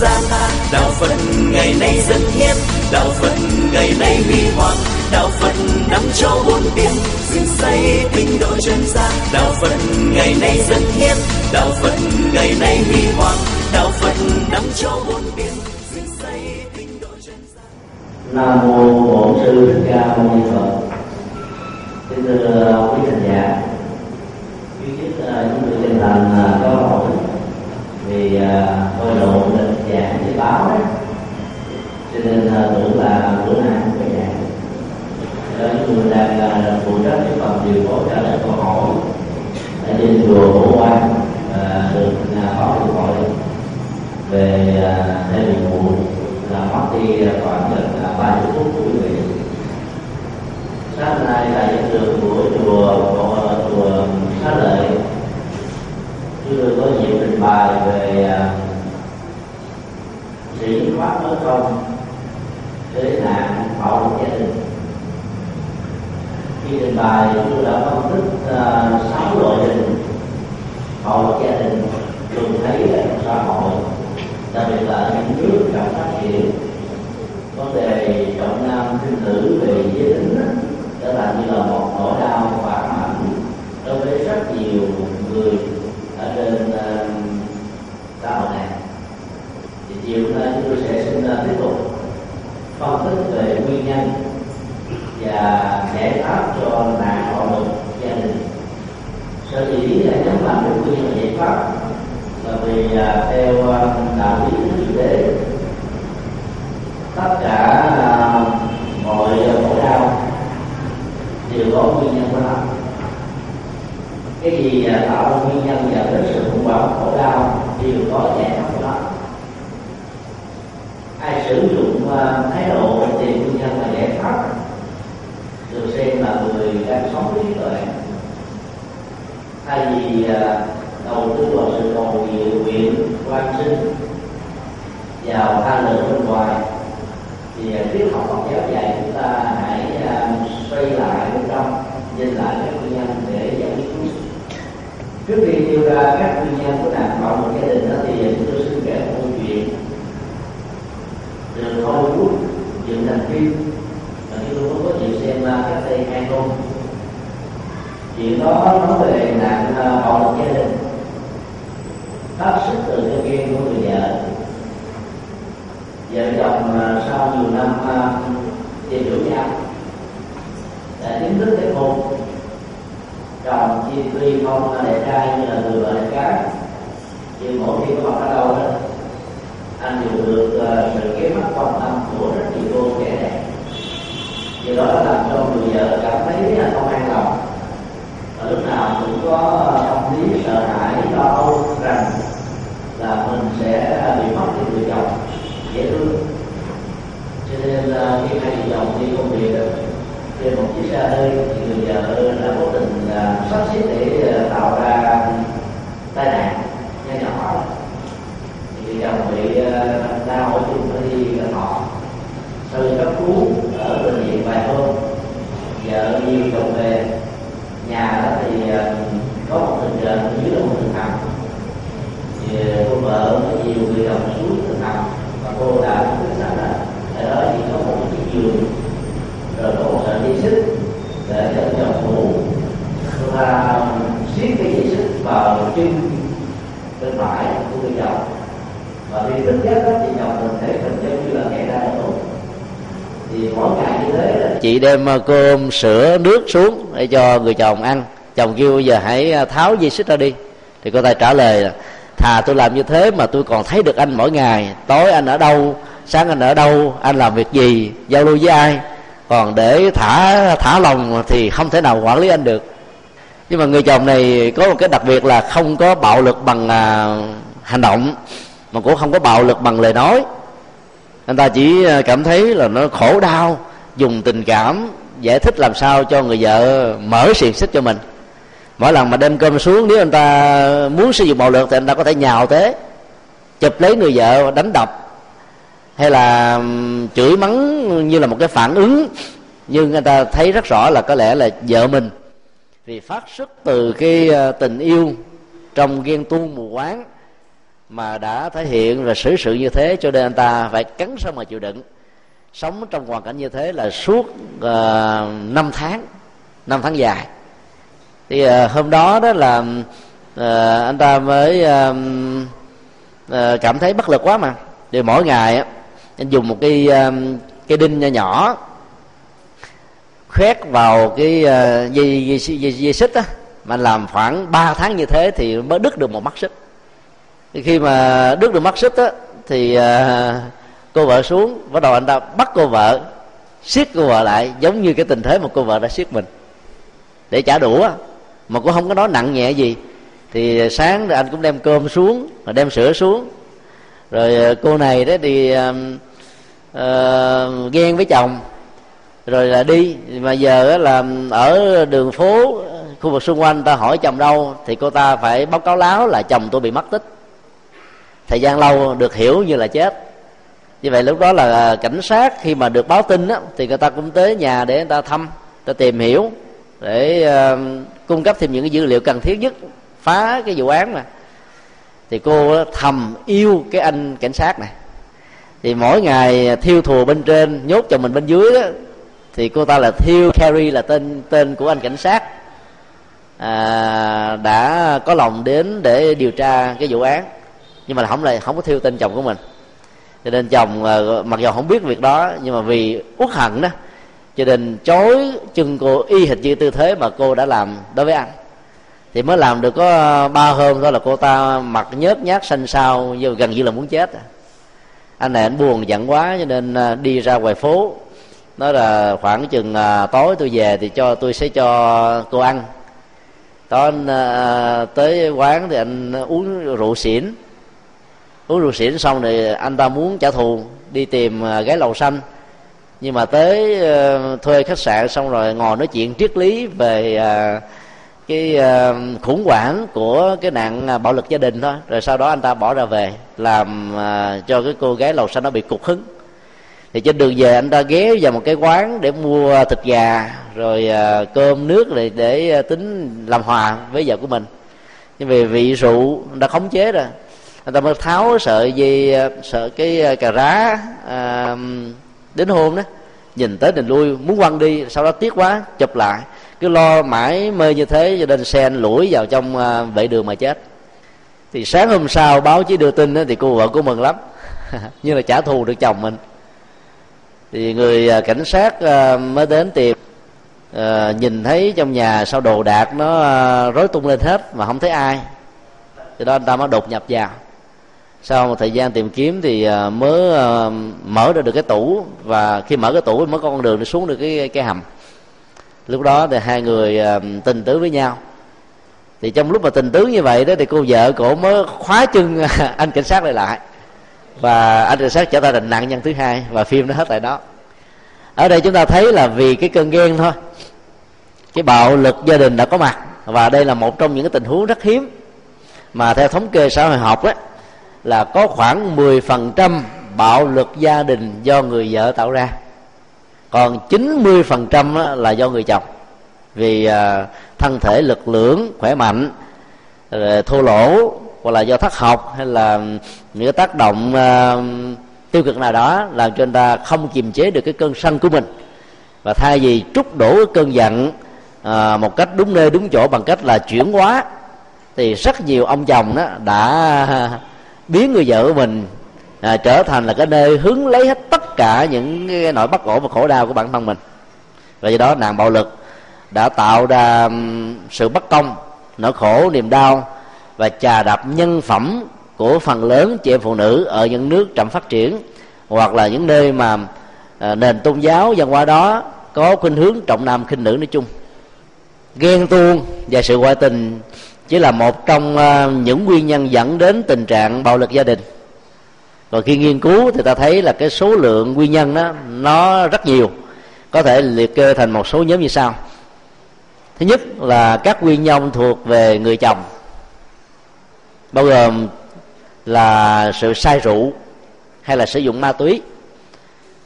gian đạo phật ngày nay dân hiến đạo phật ngày nay huy hoàng. Đạo phật năm châu bốn biển. Dựng xây tinh độ chân gian. Đạo phật ngày nay dân hiến đạo phật ngày nay huy hoàng. Đạo phật năm châu bốn biển. Dựng xây tinh độ chân gian. Nam mô bổn sư thích ca mâu ni phật. Xin thưa à, quý thầy giả quý nhất à, chúng những người chân thành à, có hỏi vì tôi lộ lên giảng với báo đấy. Cho nên ờ, tưởng là bữa nay cũng phải giảng ờ, đó người đang ờ, phụ trách cái phần điều phối trả lời câu hỏi, ở trên chùa Bổ Quang được có được hỏi về theo nhiệm ngủ là mất đi khoảng gần ba mươi phút của quý vị sáng nay tại giảng đường của chùa của chùa xá lợi. Chúng tôi có nhiều trình bày về chuyển hóa nói không để nạn bạo lực gia đình. Khi trình bày tôi đã phân tích ờ, sáu uh, loại hình bạo lực gia đình. Thường thấy ở trong xã hội đặc biệt là những nước đang phát triển vấn đề trọng nam khinh nữ về giới tính đó là như là một nỗi đau và ảnh đối với rất nhiều người ở trên ờ, xã hội này chiều nay chúng tôi sẽ xin à, tiếp tục phân tích về nguyên nhân và giải pháp cho nạn bạo lực gia đình. Sở dĩ là nhấn mạnh được nguyên nhân giải pháp là vì à, theo à, đạo lý thực tế tất cả mọi khổ đau đều có nguyên nhân của nó. Cái gì tạo nguyên nhân dẫn đến sự khủng hoảng khổ đau đều có giải đem à, cơm sữa nước xuống để cho người chồng ăn. Chồng kêu bây giờ hãy à, tháo dây xích ra đi. Thì cô ta trả lời là thà tôi làm như thế mà tôi còn thấy được anh mỗi ngày. Tối anh ở đâu sáng anh ở đâu anh làm việc gì giao lưu với ai. Còn để thả thả lòng thì không thể nào quản lý anh được. Nhưng mà người chồng này có một cái đặc biệt là không có bạo lực bằng à, hành động mà cũng không có bạo lực bằng lời nói. Anh ta chỉ à, cảm thấy là nó khổ đau dùng tình cảm giải thích làm sao cho người vợ mở xiềng xích cho mình. Mỗi lần mà đem cơm xuống, nếu anh ta muốn sử dụng bạo lực thì anh ta có thể nhào thế chụp lấy người vợ, đánh đập. Hay là chửi mắng như là một cái phản ứng. Nhưng người ta thấy rất rõ là có lẽ là vợ mình. Vì phát xuất từ cái ờ, tình yêu trong ghen tuông mù quáng mà đã thể hiện và xử sự như thế cho nên anh ta phải cắn răng mà chịu đựng sống trong hoàn cảnh như thế là suốt ờ, uh, 5 tháng năm tháng dài. Thì uh, hôm đó đó là uh, anh ta mới uh, uh, cảm thấy bất lực quá mà. Thì mỗi ngày anh dùng một cái uh, cái đinh nhỏ nhỏ khoét vào cái uh, dây, dây, dây, dây xích á. Mà làm khoảng 3 tháng như thế thì mới đứt được một mắt xích. Thì khi mà đứt được mắt xích á thì uh, cô vợ xuống bắt đầu anh ta bắt cô vợ siết cô vợ lại giống như cái tình thế mà cô vợ đã siết mình. Để trả đũa mà cũng không có nói nặng nhẹ gì. Thì sáng anh cũng đem cơm xuống và đem sữa xuống. Rồi ờ, cô này đó thì uh, uh, ghen với chồng. Rồi là đi mà giờ là ở đường phố khu vực xung quanh ta hỏi chồng đâu thì cô ta phải báo cáo láo là chồng tôi bị mất tích. Thời gian lâu được hiểu như là chết như vậy lúc đó là à, cảnh sát khi mà được báo tin á, thì người ta cũng tới nhà để người ta thăm ta tìm hiểu để uh, cung cấp thêm những cái dữ liệu cần thiết nhất phá cái vụ án mà thì cô thầm yêu cái anh cảnh sát này. Thì mỗi ngày à, thiêu thùa bên trên nhốt chồng mình bên dưới đó, thì cô ta là thiêu Carrie là tên tên của anh cảnh sát. À, đã có lòng đến để điều tra cái vụ án. Nhưng mà không là không có thiêu tên chồng của mình cho nên chồng ờ, mặc dù không biết việc đó, nhưng mà vì uất hận đó, cho nên chối chân cô y hệt như tư thế mà cô đã làm đối với anh. Thì mới làm được có ba hôm thôi là cô ta mặt nhớt nhát xanh xao gần như là muốn chết. Anh này anh buồn giận quá, cho nên ờ, đi ra ngoài phố. Nói là khoảng chừng ờ, tối tôi về thì cho, tôi sẽ cho cô ăn. Tối anh tới quán thì anh uống rượu xỉn uống rượu xỉn xong thì anh ta muốn trả thù, đi tìm à, gái lầu xanh. Nhưng mà tới ờ, thuê khách sạn xong rồi ngồi nói chuyện triết lý về à, cái à, khủng hoảng của cái nạn bạo lực gia đình thôi. Rồi sau đó anh ta bỏ ra về làm cho cái cô gái lầu xanh nó bị cục hứng. Thì trên đường về anh ta ghé vào một cái quán để mua thịt gà, rồi cơm nước để để tính làm hòa với vợ của mình. Nhưng vì vị rượu đã khống chế rồi người ta mới tháo sợi dây ờ, sợi cái ờ, cà rá à, đến hôm đó nhìn tới nhìn lui muốn quăng đi sau đó tiếc quá chụp lại. Cứ lo mãi mê như thế cho nên sen lủi vào trong à, vệ đường mà chết. Thì sáng hôm sau báo chí đưa tin đó, thì cô vợ của mừng lắm. Như là trả thù được chồng mình. Thì người à, cảnh sát à, mới đến tìm à, nhìn thấy trong nhà sau đồ đạc nó à, rối tung lên hết mà không thấy ai. Thì đó anh ta mới đột nhập vào sau một thời gian tìm kiếm thì à, mới à, mở ra được cái tủ và khi mở cái tủ mới có con đường để xuống được cái cái hầm. Lúc đó thì hai người à, tình tứ với nhau. Thì trong lúc mà tình tứ như vậy đó thì cô vợ cổ mới khóa chân anh cảnh sát lại lại. Và anh cảnh sát trở thành nạn nhân thứ hai và phim nó hết tại đó. Ở đây chúng ta thấy là vì cái cơn ghen thôi. Cái bạo lực gia đình đã có mặt và đây là một trong những cái tình huống rất hiếm mà theo thống kê xã hội học ấy, là có khoảng 10% bạo lực gia đình do người vợ tạo ra. Còn 90% là do người chồng. Vì à, thân thể lực lưỡng khỏe mạnh thô lỗ hoặc là do thất học hay là những cái tác động à, tiêu cực nào đó làm cho anh ta không kiềm chế được cái cơn sân của mình. Và thay vì trút đổ cái cơn giận à, một cách đúng nơi đúng chỗ bằng cách là chuyển hóa thì rất nhiều ông chồng đó đã biến người vợ của mình à, trở thành là cái nơi hứng lấy hết tất cả những cái nỗi bất ổn và khổ đau của bản thân mình. Và do đó nạn bạo lực đã tạo ra sự bất công nỗi khổ niềm đau và chà đạp nhân phẩm của phần lớn chị em phụ nữ ở những nước chậm phát triển hoặc là những nơi mà à, nền tôn giáo văn hóa đó có khuynh hướng trọng nam khinh nữ nói chung. Ghen tuông và sự ngoại tình chỉ là một trong ờ, những nguyên nhân dẫn đến tình trạng bạo lực gia đình. Và khi nghiên cứu thì ta thấy là cái số lượng nguyên nhân đó, nó rất nhiều. Có thể liệt kê thành một số nhóm như sau. Thứ nhất là các nguyên nhân thuộc về người chồng. Bao gồm là sự say rượu hay là sử dụng ma túy.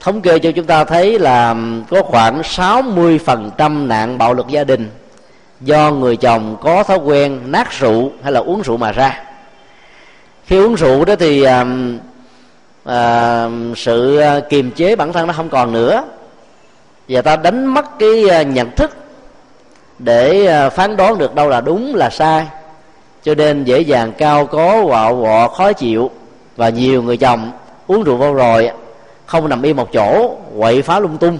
Thống kê cho chúng ta thấy là có khoảng 60% nạn bạo lực gia đình do người chồng có thói quen nát rượu hay là uống rượu mà ra khi uống rượu đó thì à, à, sự ờ, kiềm chế bản thân nó không còn nữa và ta đánh mất cái ờ, nhận thức để ờ, phán đoán được đâu là đúng là sai cho nên dễ dàng cao có quạo quọ khó chịu và nhiều người chồng uống rượu vô rồi không nằm yên một chỗ quậy phá lung tung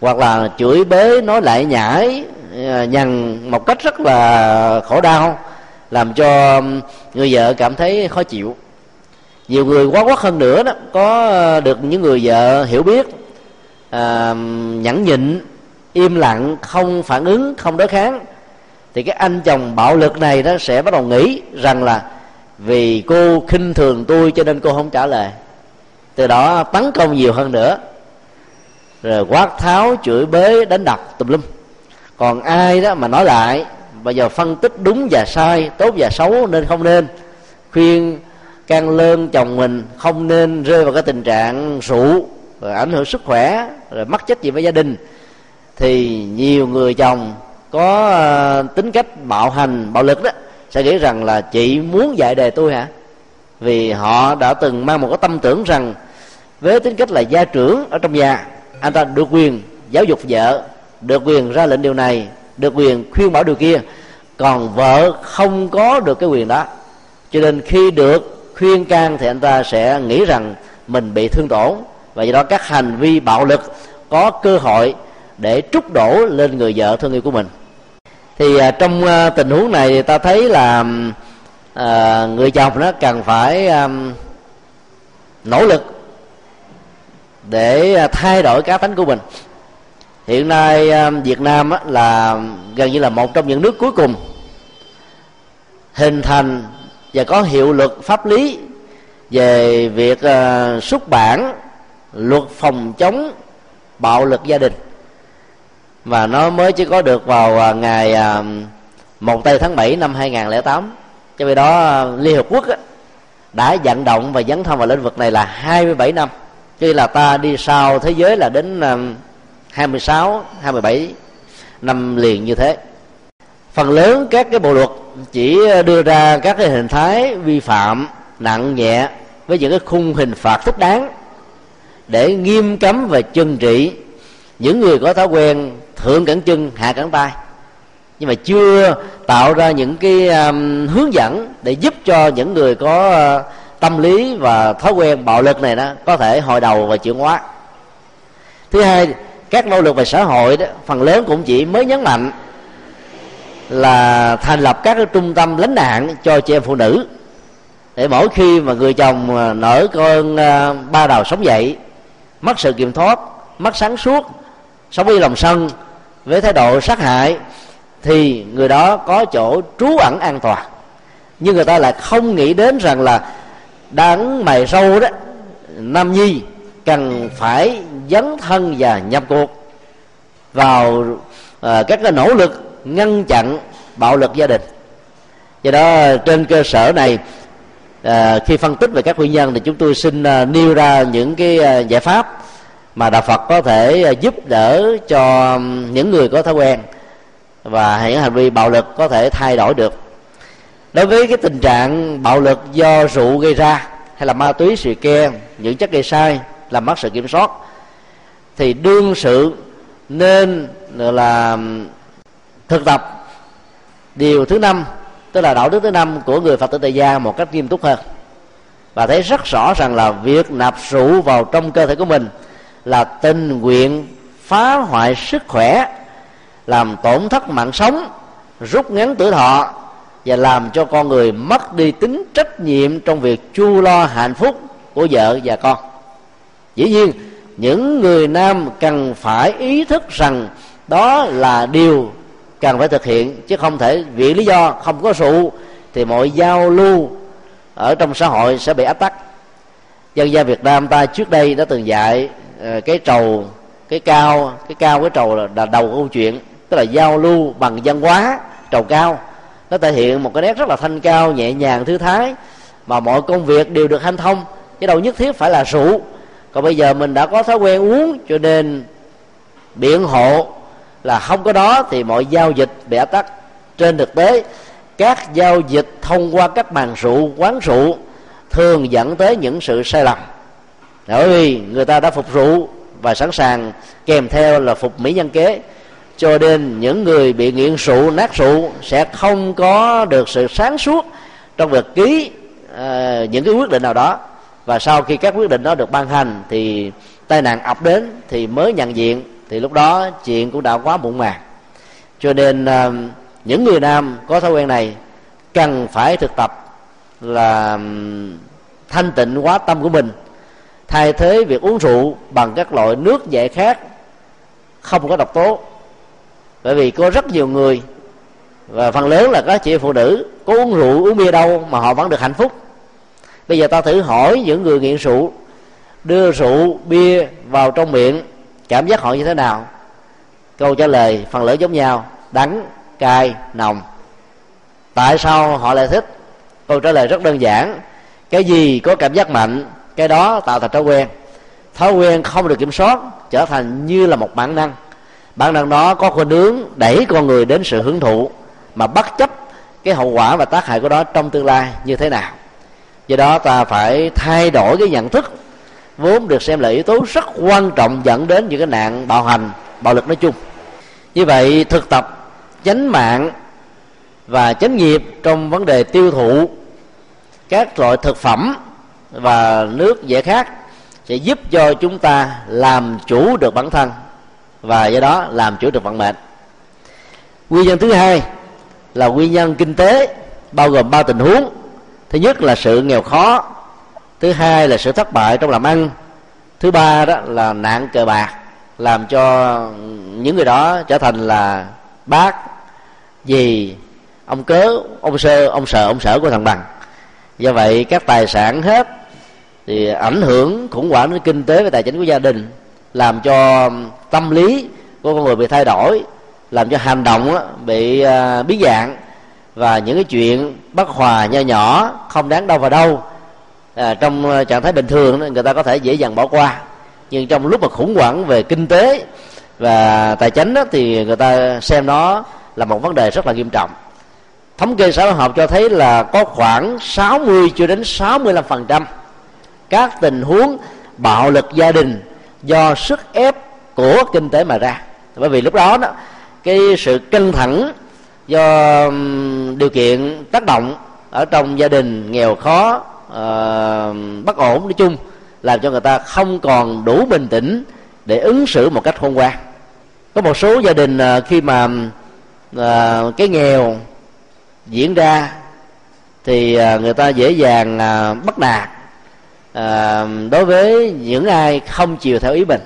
hoặc là chửi bế nói lại nhãi. Ờ, nhằn một cách rất là khổ đau làm cho người vợ cảm thấy khó chịu. Nhiều người quá quát hơn nữa đó có ờ, được những người vợ hiểu biết à, nhẫn nhịn im lặng không phản ứng không đối kháng. Thì cái anh chồng bạo lực này đó sẽ bắt đầu nghĩ rằng là vì cô khinh thường tôi cho nên cô không trả lời. Từ đó tấn công nhiều hơn nữa. Rồi quát tháo chửi bế đánh đập tùm lum còn ai đó mà nói lại, bây giờ phân tích đúng và sai, tốt và xấu nên không nên khuyên can lơn chồng mình, không nên rơi vào cái tình trạng rượu rồi ảnh hưởng sức khỏe, rồi mất trách nhiệm với gia đình. Thì nhiều người chồng có ờ, tính cách bạo hành, bạo lực đó, sẽ nghĩ rằng là chị muốn dạy đề tôi hả? Vì họ đã từng mang một cái tâm tưởng rằng với tính cách là gia trưởng ở trong nhà, anh ta được quyền giáo dục vợ được quyền ra lệnh điều này được quyền khuyên bảo điều kia. Còn vợ không có được cái quyền đó. Cho nên khi được khuyên can thì anh ta sẽ nghĩ rằng mình bị thương tổn. Và do đó các hành vi bạo lực có cơ hội để trút đổ lên người vợ thương yêu của mình. Thì à, trong à, tình huống này ta thấy là à, người chồng nó cần phải à, nỗ lực để à, thay đổi cá tính của mình hiện nay à, Việt Nam là gần như là một trong những nước cuối cùng hình thành và có hiệu lực pháp lý về việc à, xuất bản luật phòng chống bạo lực gia đình. Và nó mới chỉ có được vào à, ngày 1 tây tháng 7 năm 2008 cho vì đó Liên Hợp Quốc đã vận động và dấn thân vào lĩnh vực này là 27 năm. Khi là ta đi sau thế giới là đến 26, 27 năm liền như thế. Phần lớn các cái bộ luật chỉ đưa ra các cái hình thái vi phạm nặng nhẹ với những cái khung hình phạt thích đáng để nghiêm cấm và trừng trị những người có thói quen thượng cẳng chân hạ cẳng tay. Nhưng mà chưa tạo ra những cái um, hướng dẫn để giúp cho những người có uh, tâm lý và thói quen bạo lực này đó có thể hồi đầu và chuyển hóa. Thứ hai các nỗ lực về xã hội đó, phần lớn cũng chỉ mới nhấn mạnh là thành lập các cái trung tâm lánh nạn cho chị em phụ nữ, để mỗi khi mà người chồng à, nở con à, ba đầu sống dậy, mất sự kiểm thoát, mất sáng suốt, sống với lòng sân, với thái độ sát hại, thì người đó có chỗ trú ẩn an toàn. Nhưng người ta lại không nghĩ đến rằng là đáng mày sâu đó, nam nhi cần phải dấn thân và nhập cuộc vào uh, các cái nỗ lực ngăn chặn bạo lực gia đình. Do đó trên cơ sở này à, khi phân tích về các nguyên nhân thì chúng tôi xin à, nêu ra những cái à, giải pháp mà đạo Phật có thể à, giúp đỡ cho những người có thói quen và những hành vi bạo lực có thể thay đổi được. Đối với cái tình trạng bạo lực do rượu gây ra hay là ma túy sự ke những chất gây sai làm mất sự kiểm soát thì đương sự nên là thực tập điều thứ năm, tức là đạo đức thứ năm của người phật tử tại gia một cách nghiêm túc hơn. Và thấy rất rõ rằng là việc nạp rượu vào trong cơ thể của mình là tình nguyện phá hoại sức khỏe, làm tổn thất mạng sống, rút ngắn tuổi thọ và làm cho con người mất đi tính trách nhiệm trong việc chu lo hạnh phúc của vợ và con. Dĩ nhiên những người nam cần phải ý thức rằng đó là điều cần phải thực hiện, chứ không thể vì lý do không có sự thì mọi giao lưu ở trong xã hội sẽ bị áp tắc. Dân gia việt nam ta trước đây đã từng dạy ờ, cái trầu, cái cao cái cao cái trầu là đầu câu chuyện, tức là giao lưu bằng văn hóa, trầu cao. Nó thể hiện một cái nét rất là thanh cao, nhẹ nhàng, thư thái, mà mọi công việc đều được hanh thông. Chứ đâu nhất thiết phải là rượu còn bây giờ mình đã có thói quen uống cho nên biện hộ là không có đó thì mọi giao dịch bị áp tắc. Trên thực tế các giao dịch thông qua các bàn rượu quán rượu thường dẫn tới những sự sai lầm. Bởi vì người ta đã phục rượu và sẵn sàng kèm theo là phục mỹ nhân kế cho nên những người bị nghiện rượu nát rượu sẽ không có được sự sáng suốt trong việc ký uh, những cái quyết định nào đó và sau khi các quyết định đó được ban hành thì tai nạn ập đến thì mới nhận diện thì lúc đó chuyện cũng đã quá muộn màng. Cho nên ờ, những người nam có thói quen này cần phải thực tập là thanh tịnh quá tâm của mình, thay thế việc uống rượu bằng các loại nước giải khác không có độc tố. Bởi vì có rất nhiều người, và phần lớn là các chị phụ nữ có uống rượu, uống bia đâu mà họ vẫn được hạnh phúc bây giờ ta thử hỏi những người nghiện rượu, đưa rượu, bia vào trong miệng, cảm giác họ như thế nào? Câu trả lời phần lớn giống nhau, đắng, cay, nồng. Tại sao họ lại thích? Câu trả lời rất đơn giản. Cái gì có cảm giác mạnh, cái đó tạo thành thói quen. Thói quen không được kiểm soát, trở thành như là một bản năng. Bản năng đó có khuynh hướng đẩy con người đến sự hưởng thụ, mà bất chấp cái hậu quả và tác hại của đó trong tương lai như thế nào? Do đó ta phải thay đổi cái nhận thức, vốn được xem là yếu tố rất quan trọng dẫn đến những cái nạn bạo hành, bạo lực nói chung. Như vậy, thực tập, chánh mạng và chánh nghiệp trong vấn đề tiêu thụ các loại thực phẩm và nước dễ khác sẽ giúp cho chúng ta làm chủ được bản thân và do đó làm chủ được vận mệnh. Nguyên nhân thứ hai là nguyên nhân kinh tế, bao gồm ba tình huống thứ nhất là sự nghèo khó. Thứ hai là sự thất bại trong làm ăn. Thứ ba đó là nạn cờ bạc, làm cho những người đó trở thành là bác. Gì ông cớ, ông sơ, ông sợ, ông sở của thằng bằng. Do vậy các tài sản hết thì ảnh hưởng khủng hoảng đến kinh tế và tài chính của gia đình, làm cho tâm lý của con người bị thay đổi, làm cho hành động bị à, biến dạng và những cái chuyện bất hòa nho nhỏ không đáng đâu vào đâu. À, trong à, trạng thái bình thường người ta có thể dễ dàng bỏ qua. Nhưng trong lúc mà khủng hoảng về kinh tế và tài chính đó, thì người ta xem nó là một vấn đề rất là nghiêm trọng. Thống kê xã hội học cho thấy là có khoảng 60 cho đến 65 phần trăm các tình huống bạo lực gia đình do sức ép của kinh tế mà ra. Bởi vì lúc đó đó cái sự căng thẳng do điều kiện tác động ở trong gia đình nghèo khó uh, bất ổn nói chung làm cho người ta không còn đủ bình tĩnh để ứng xử một cách khôn ngoan. Có một số gia đình uh, khi mà uh, cái nghèo diễn ra thì uh, người ta dễ dàng uh, bắt nạt uh, đối với những ai không chiều theo ý mình.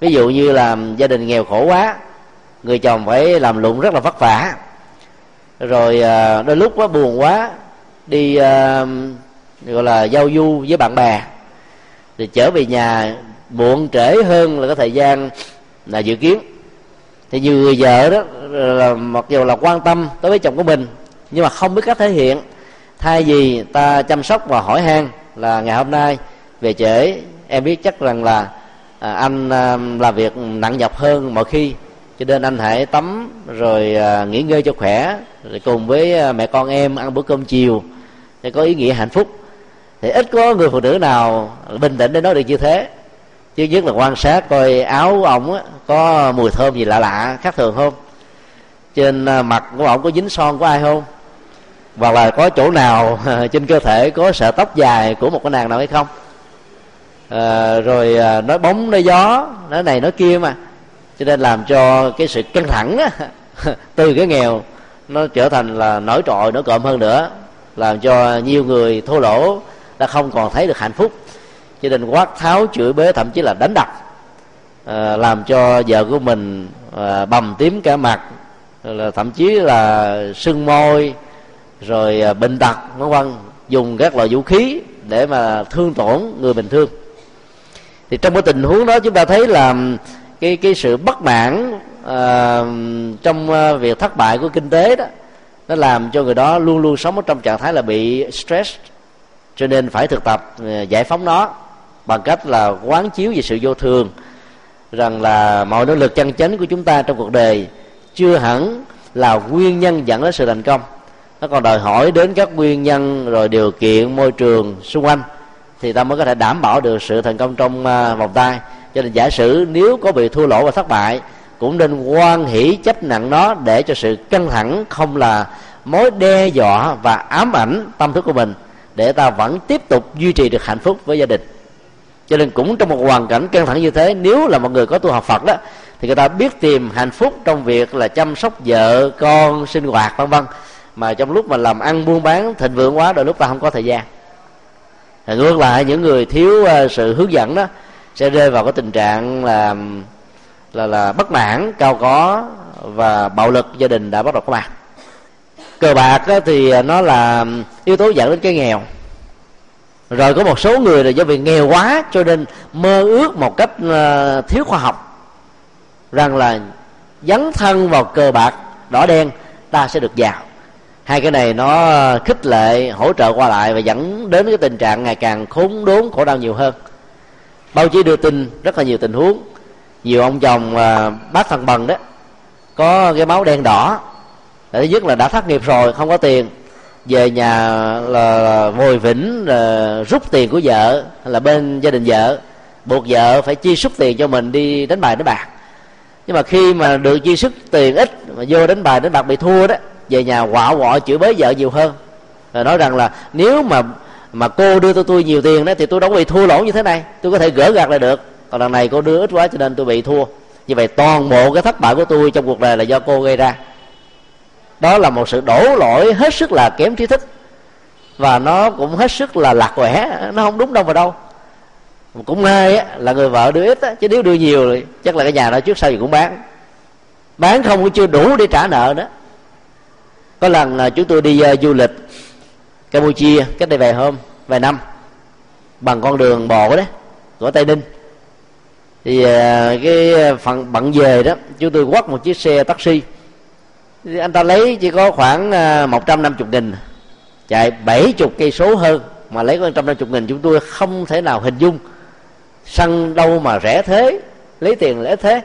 Ví dụ như là gia đình nghèo khổ quá người chồng phải làm lụng rất là vất vả. Rồi à, đôi lúc quá buồn quá đi à, gọi là giao du với bạn bè. Thì trở về nhà muộn trễ hơn là cái thời gian là dự kiến. Thì nhiều người vợ đó là mặc dù là quan tâm đối với chồng của mình nhưng mà không biết cách thể hiện. Thay vì ta chăm sóc và hỏi han là ngày hôm nay về trễ em biết chắc rằng là à, anh à, làm việc nặng nhọc hơn mọi khi cho nên anh hãy tắm rồi à, nghỉ ngơi cho khỏe rồi cùng với à, mẹ con em ăn bữa cơm chiều. Sẽ có ý nghĩa hạnh phúc. Thì ít có người phụ nữ nào bình tĩnh để nói được như thế. Chứ nhất là quan sát coi áo ông có mùi thơm gì lạ lạ khác thường không? Trên à, mặt của ông có dính son của ai không? Hoặc là có chỗ nào trên cơ thể có sợi tóc dài của một cái nàng nào hay không? À, rồi nói bóng nói gió nói này nói kia mà cho nên làm cho cái sự căng thẳng á, từ cái nghèo nó trở thành là nổi trội nổi cộm hơn nữa. Làm cho nhiều người thô lỗ đã không còn thấy được hạnh phúc. Cho nên quát tháo chửi bới thậm chí là đánh đập à, làm cho vợ của mình à, bầm tím cả mặt là thậm chí là sưng môi rồi à, bệnh tật vân vân. Dùng các loại vũ khí để mà thương tổn người bình thường. Thì trong cái tình huống đó chúng ta thấy là cái cái sự bất mãn uh, trong uh, việc thất bại của kinh tế đó nó làm cho người đó luôn luôn sống ở trong trạng thái là bị stress cho nên phải thực tập ờ, giải phóng nó bằng cách là quán chiếu về sự vô thường rằng là mọi nỗ lực chân chánh của chúng ta trong cuộc đời chưa hẳn là nguyên nhân dẫn đến sự thành công. Nó còn đòi hỏi đến các nguyên nhân rồi điều kiện môi trường xung quanh thì ta mới có thể đảm bảo được sự thành công trong uh, vòng tay cho nên giả sử nếu có bị thua lỗ và thất bại, cũng nên quan hỷ chấp nặng nó để cho sự căng thẳng không là mối đe dọa và ám ảnh tâm thức của mình, để ta vẫn tiếp tục duy trì được hạnh phúc với gia đình. Cho nên cũng trong một hoàn cảnh căng thẳng như thế, nếu là một người có tu học phật đó, thì người ta biết tìm hạnh phúc trong việc là chăm sóc vợ con, sinh hoạt, vân vân. Mà trong lúc mà làm ăn buôn bán, thịnh vượng quá, đôi lúc ta không có thời gian. Thì ngược lại, những người thiếu ờ, sự hướng dẫn đó sẽ rơi vào cái tình trạng là là là bất mãn, cao có và bạo lực gia đình đã bắt đầu có mặt. Cờ bạc thì nó là yếu tố dẫn đến cái nghèo. Rồi có một số người là do vì nghèo quá cho nên mơ ước một cách ờ, thiếu khoa học rằng là dấn thân vào cờ bạc đỏ đen, ta sẽ được giàu. Hai cái này nó ờ, khích lệ, hỗ trợ qua lại và dẫn đến cái tình trạng ngày càng khốn đốn, khổ đau nhiều hơn báo chí đưa tin rất là nhiều tình huống. Nhiều ông chồng à, bác thằng bằng đó có cái máu đen đỏ. Thứ nhất là đã thất nghiệp rồi không có tiền. Về nhà là vồi vĩnh là rút tiền của vợ là bên gia đình vợ. Buộc vợ phải chi xuất tiền cho mình đi đánh bài đánh bạc. Nhưng mà khi mà được chi xuất tiền ít mà vô đánh bài đánh bạc bị thua đó về nhà quạo quọ chửi bới vợ nhiều hơn. Rồi nói rằng là nếu mà mà cô đưa cho tôi nhiều tiền đó thì tôi đâu có bị thua lỗ như thế này. Tôi có thể gỡ gạt lại được. Còn lần này cô đưa ít quá cho nên tôi bị thua. Như vậy toàn bộ cái thất bại của tôi trong cuộc đời là do cô gây ra. Đó là một sự đổ lỗi hết sức là kém trí thức. Và nó cũng hết sức là lạc quẻ. Nó không đúng đâu vào đâu. Cũng may á, là người vợ đưa ít á, chứ nếu đưa nhiều thì chắc là cái nhà đó trước sau gì cũng bán. Bán không cũng chưa đủ để trả nợ đó có lần là chúng tôi đi uh, du lịch campuchia cách đây vài hôm vài năm bằng con đường bộ đấy của tây ninh. Thì à, cái phần bận về đó chúng tôi quất một chiếc xe taxi. Thì anh ta lấy chỉ có khoảng uh, một trăm năm chục nghìn chạy bảy chục cây số hơn mà lấy có trăm năm chục nghìn chúng tôi không thể nào hình dung. Xăng đâu mà rẻ thế lấy tiền lẽ thế.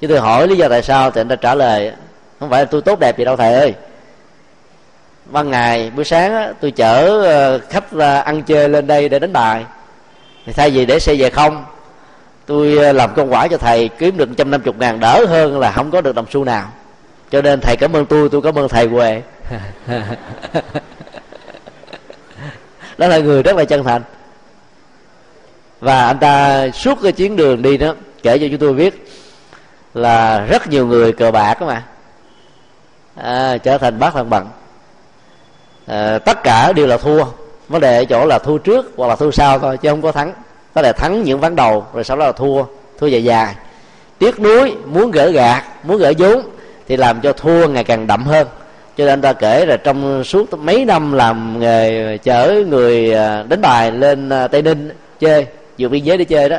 Chứ tôi hỏi lý do tại sao thì anh ta trả lời không phải là tôi tốt đẹp gì đâu thầy ơi ban ngày buổi sáng á, tôi chở ờ, khách ăn chơi lên đây để đánh bài. Thì thay vì để xe về không tôi ờ, làm công quả cho thầy kiếm được trăm năm chục ngàn đỡ hơn là không có được đồng xu nào. Cho nên thầy cảm ơn tôi tôi cảm ơn thầy quê đó là người rất là chân thành. Và anh ta suốt cái chuyến đường đi đó kể cho chúng tôi biết là rất nhiều người cờ bạc đó mà. À, trở thành bác thằng bằng à, tất cả đều là thua. Vấn đề ở chỗ là thua trước hoặc là thua sau thôi chứ không có thắng. Có thể thắng những ván đầu rồi sau đó là thua thua dài dài. Tiếc nuối muốn gỡ gạt muốn gỡ vốn thì làm cho thua ngày càng đậm hơn. Cho nên ta kể là trong suốt mấy năm làm nghề chở người ờ, đánh bài lên ờ, tây ninh chơi vượt biên giới đi chơi đó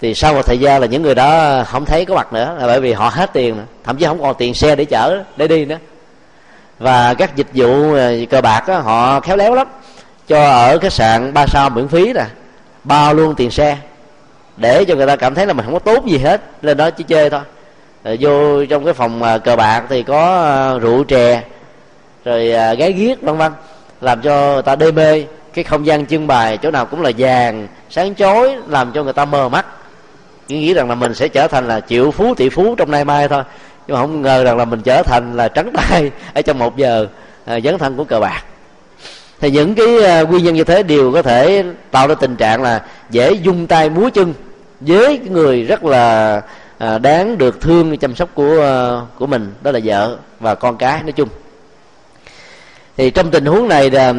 thì sau một thời gian là những người đó không thấy có mặt nữa là bởi vì họ hết tiền nữa. thậm chí không còn tiền xe để chở để đi nữa và các dịch vụ ờ, cờ bạc đó, họ khéo léo lắm. Cho ở khách sạn ba sao miễn phí nè bao luôn tiền xe để cho người ta cảm thấy là mình không có tốt gì hết lên đó chỉ chơi thôi. Rồi vô trong cái phòng ờ, cờ bạc thì có rượu chè rồi gái ghiếc vân vân. Làm cho người ta đê mê cái không gian trưng bày chỗ nào cũng là vàng sáng chói làm cho người ta mờ mắt. Nghĩ rằng là mình sẽ trở thành là triệu phú tỷ phú trong nay mai thôi nhưng mà không ngờ rằng là mình trở thành là trắng tay ở trong một giờ à, dấn thân của cờ bạc. Thì những cái à, nguyên nhân như thế đều có thể tạo ra tình trạng là dễ dung tay múa chân với người rất là à, đáng được thương chăm sóc của à, của mình đó là vợ và con cái nói chung. Thì trong tình huống này là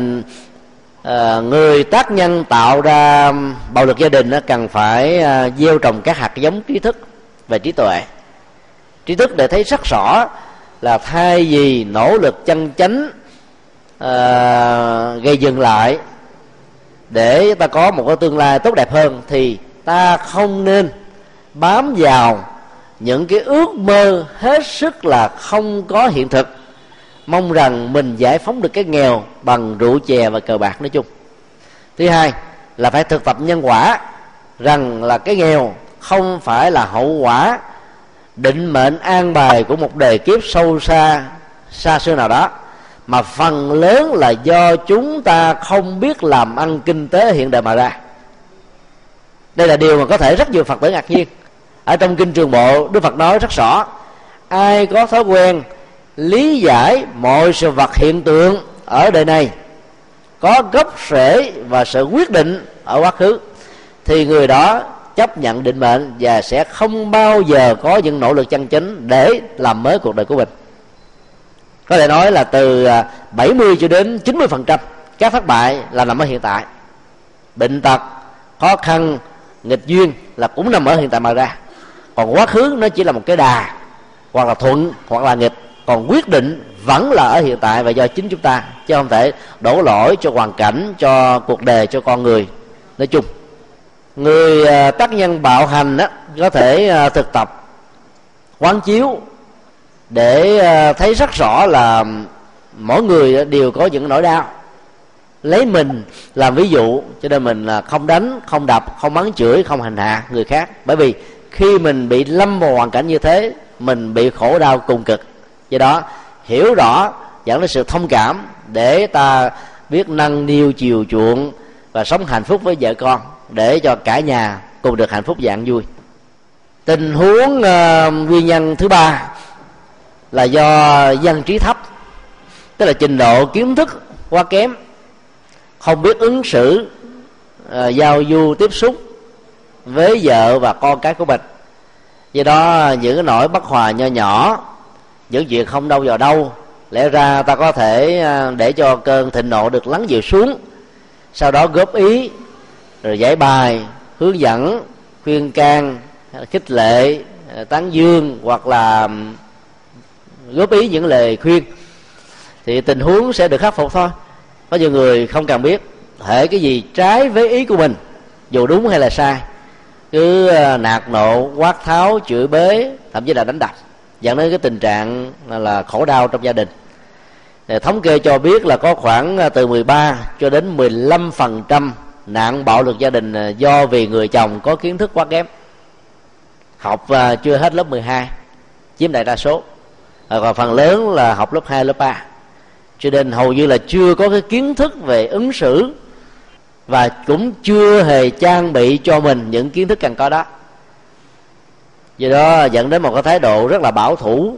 à, người tác nhân tạo ra bạo lực gia đình cần phải à, gieo trồng các hạt giống trí thức và trí tuệ trí thức để thấy rất rõ là thay vì nỗ lực chân chánh à, gây dừng lại để ta có một cái tương lai tốt đẹp hơn thì ta không nên bám vào những cái ước mơ hết sức là không có hiện thực. Mong rằng mình giải phóng được cái nghèo bằng rượu chè và cờ bạc nói chung. Thứ hai là phải thực tập nhân quả rằng là cái nghèo không phải là hậu quả định mệnh an bài của một đề kiếp sâu xa xa xưa nào đó. Mà phần lớn là do chúng ta không biết làm ăn kinh tế hiện đại mà ra. Đây là điều mà có thể rất nhiều phật tử ngạc nhiên. Ở trong kinh trường bộ, đức phật nói rất rõ, ai có thói quen lý giải mọi sự vật hiện tượng ở đời này, có gốc rễ và sự quyết định ở quá khứ, thì người đó chấp nhận định mệnh và sẽ không bao giờ có những nỗ lực chân chính để làm mới cuộc đời của mình. Có thể nói là từ à, 70 cho đến 90 phần trăm các thất bại là nằm ở hiện tại. Bệnh tật, khó khăn, nghịch duyên là cũng nằm ở hiện tại mà ra. Còn quá khứ nó chỉ là một cái đà, hoặc là thuận, hoặc là nghịch. Còn quyết định vẫn là ở hiện tại và do chính chúng ta, chứ không thể đổ lỗi cho hoàn cảnh, cho cuộc đời, cho con người. Nói chung người à, tác nhân bạo hành đó có thể à, thực tập, quán chiếu để à, thấy rất rõ là mỗi người đều có những nỗi đau. Lấy mình làm ví dụ, cho nên mình là không đánh, không đập, không mắng chửi, không hành hạ người khác. Bởi vì khi mình bị lâm vào hoàn cảnh như thế, mình bị khổ đau cùng cực. Do đó, hiểu rõ, dẫn đến sự thông cảm để ta biết nâng niu, chiều chuộng và sống hạnh phúc với vợ con để cho cả nhà cùng được hạnh phúc dạng vui. Tình huống uh, nguyên nhân thứ ba là do dân trí thấp tức là trình độ kiến thức quá kém không biết ứng xử uh, giao du tiếp xúc với vợ và con cái của mình. Do đó những cái nỗi bất hòa nho nhỏ những chuyện không đâu vào đâu lẽ ra ta có thể ờ, để cho cơn thịnh nộ được lắng dịu xuống sau đó góp ý rồi giải bài, hướng dẫn, khuyên can, khích lệ, tán dương hoặc là góp ý những lời khuyên. Thì tình huống sẽ được khắc phục thôi. Có nhiều người không cần biết thể cái gì trái với ý của mình, dù đúng hay là sai. Cứ ờ, nạt nộ, quát tháo, chửi bới thậm chí là đánh đập, dẫn đến cái tình trạng là khổ đau trong gia đình. Thống kê cho biết là có khoảng ờ, từ 13 cho đến 15 phần trăm nạn bạo lực gia đình à, do vì người chồng có kiến thức quá kém. Học à, chưa hết lớp 12 chiếm đại đa số. À, Còn phần lớn là học lớp 2, lớp 3 cho nên hầu như là chưa có cái kiến thức về ứng xử và cũng chưa hề trang bị cho mình những kiến thức cần có đó. Do đó dẫn đến một cái thái độ rất là bảo thủ